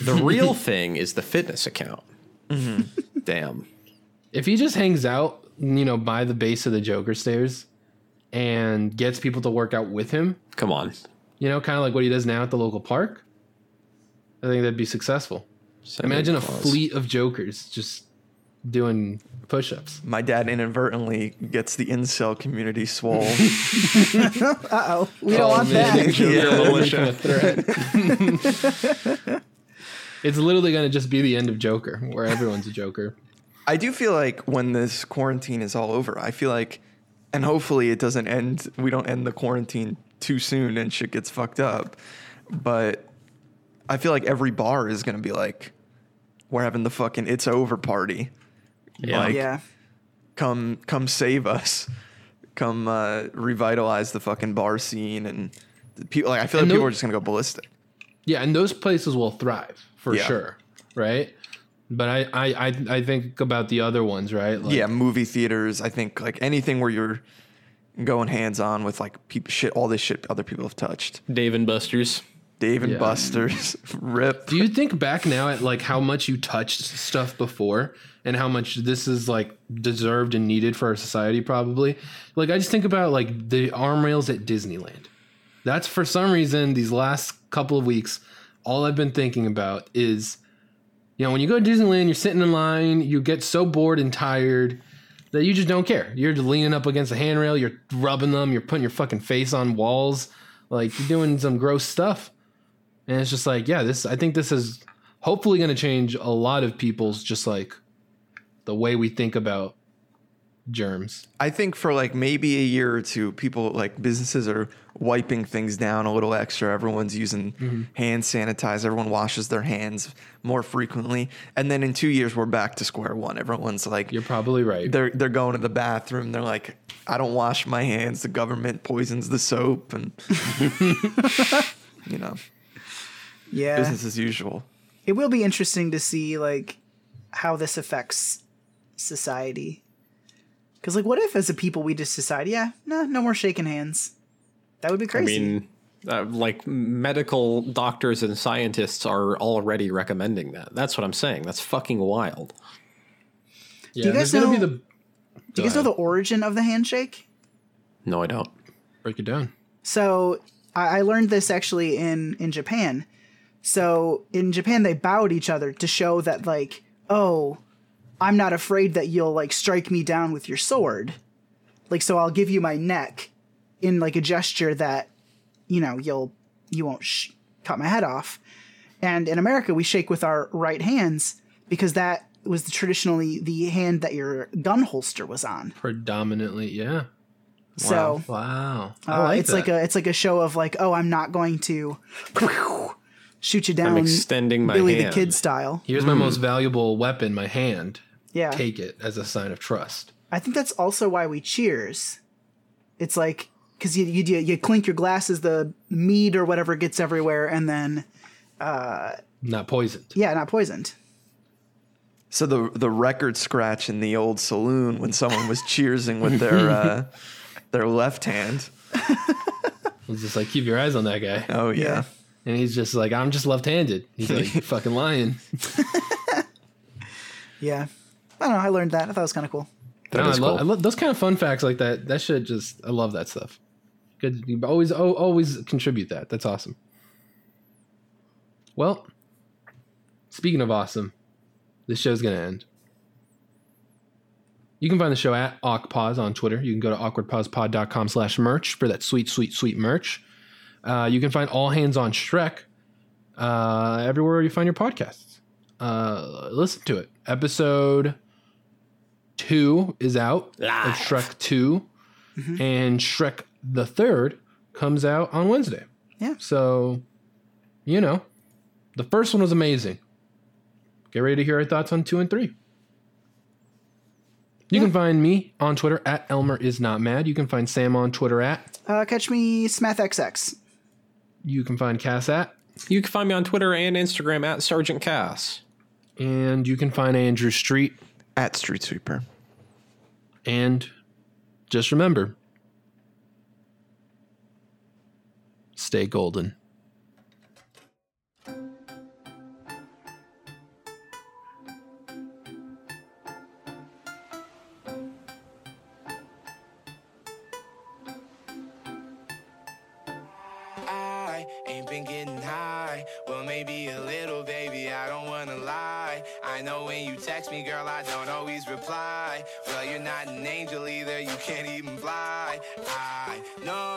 The real thing is the fitness account. Mm-hmm. Damn. If he just hangs out, you know, by the base of the Joker stairs and gets people to work out with him, Come on. you know, kind of like what he does now at the local park, I think that'd be successful. Santa Imagine a Claus. fleet of Jokers just doing push-ups. my dad inadvertently gets the incel community swole. Uh oh. We don't want man, that. Yeah. militia it's literally going to just be the end of Joker, where everyone's a Joker. I do feel like when this quarantine is all over, I feel like, and hopefully it doesn't end. We don't end the quarantine too soon and shit gets fucked up. But I feel like every bar is gonna be like, we're having the fucking it's over party. Yeah. Like, yeah. come come save us. Come uh, revitalize the fucking bar scene and the people. Like I feel And like people are just gonna go ballistic. Yeah, and those places will thrive for Yeah. sure, right? But I, I, I, I think about the other ones, right? Like, yeah, movie theaters. I think like anything where you're going hands on with like people shit, all this shit other people have touched. Dave and Buster's. Dave and Yeah. Buster's, rip. Do you think back now at like how much you touched stuff before and how much this is like deserved and needed for our society probably? Like I just think about like the arm rails at Disneyland. That's for some reason these last couple of weeks all I've been thinking about is you know when you go to Disneyland you're sitting in line, you get so bored and tired that you just don't care. You're just leaning up against the handrail, you're rubbing them, you're putting your fucking face on walls, like you're doing some gross stuff. And it's just like, yeah, this I think this is hopefully going to change a lot of people's just like the way we think about germs. I think for like maybe a year or two, people like businesses are wiping things down a little extra. Everyone's using Mm-hmm. hand sanitizer. Everyone washes their hands more frequently. And then in two years, we're back to square one. Everyone's like, You're probably right. they're they're going to the bathroom. They're like, I don't wash my hands. The government poisons the soap, and you know, Yeah. business as usual. It will be interesting to see like how this affects society. Cause like, what if as a people we just decide, yeah, no, no more shaking hands. That would be crazy. I crazy. mean, uh, like medical doctors and scientists are already recommending that. That's what I'm saying. That's fucking wild. yeah, you guys there's gonna be know- the Do you guys know the origin of the handshake? No, I don't. break it down. So I, I learned this actually in in Japan. So in Japan, they bowed each other to show that like, oh, I'm not afraid that you'll like strike me down with your sword. Like, so I'll give you my neck in like a gesture that, you know, you'll you won't sh- cut my head off. And in America, we shake with our right hands because that was traditionally the hand that your gun holster was on. Predominantly, yeah. So Wow. I uh, like it's like a it's like a show of like, oh, I'm not going to shoot you down. extending my Billy the. Kid style. Here's my most valuable weapon, my hand. Yeah. Take it as a sign of trust. I think that's also why we cheers. It's like because you, you you you clink your glasses, the mead or whatever gets everywhere, and then Not poisoned. yeah, not poisoned. So the the record scratch in the old saloon when someone was cheersing with their uh, their left hand. It's just like keep your eyes on that guy. Oh yeah. And he's just like, I'm just left-handed. He's like, "You fucking lying. Yeah, I don't know. I learned that. I thought it was kind of cool. That No, is I, love, cool. I love those kind of fun facts like that. That shit just, I love that stuff. Good. You always, oh, always contribute that. That's awesome. Well, speaking of awesome, this show's gonna end. You can find the show at AwkPause on Twitter. You can go to awkwardpausepod.com slash merch for that sweet, sweet, sweet merch. Uh, you can find All Hands on Shrek uh, everywhere you find your podcasts. Uh, listen to it. Episode two is out of Shrek 2, and Shrek the third comes out on Wednesday. Yeah. So, you know, the first one was amazing. Get ready to hear our thoughts on two and three. You can find me on Twitter at Elmer is not mad. You can find Sam on Twitter at. Uh, catch me SmathXX. You can find Cass at. You can find me on Twitter and Instagram at Sergeant Cass. And you can find Andrew Street. At Street Sweeper. And just remember stay golden. Been getting high. Well, maybe a little, baby. I don't wanna lie. I know when you text me, girl, I don't always reply. Well, you're not an angel either. You can't even fly. I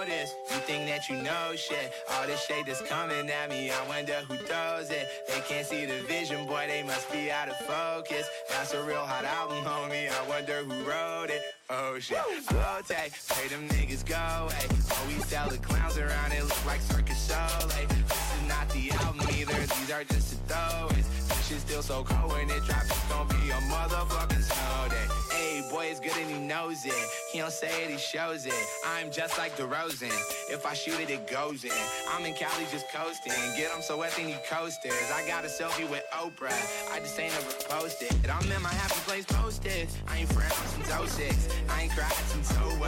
this. Think that you know shit. All this shade that's coming at me. I wonder who throws it. They can't see the vision, boy. They must be out of focus. That's a real hot album, homie. I wonder who wrote it. Oh shit. Flote, pay them niggas go away. Oh, we sell the clowns around it, look like Cirque du Soleil. This is not the album either, these are just the throwaways. This shit's still so cold when it drops, it's gonna be a motherfucking snow day. Boy, is good and he knows it. He don't say it, he shows it. I'm just like DeRozan. If I shoot it, it goes in. I'm in Cali just coasting. Get him so wet, then he coasters. I got a selfie with Oprah. I just ain't never posted. I'm in my happy place posted. I ain't friends since 06. I ain't cried since 01.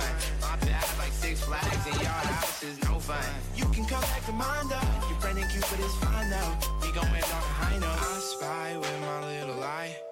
My bad like six flags and your house is no fun. You can come back to mine though. Your friend and Cupid is fine though. We gon' end on a high note. I spy with my little eye.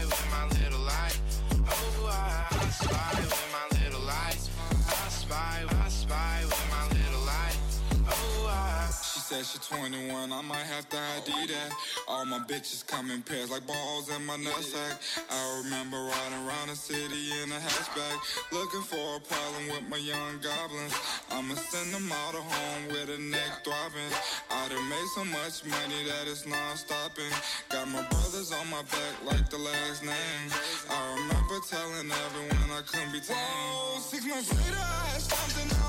She 21, I might have to ID that. All my bitches come in pairs like balls in my nutsack. I remember riding around the city in a hatchback, looking for a problem with my young goblins. I'ma send them all to home with a neck throbbing. I done made so much money that it's non-stopping. Got my brothers on my back like the last name. I remember telling everyone I couldn't be tamed. Whoa, six months later I had something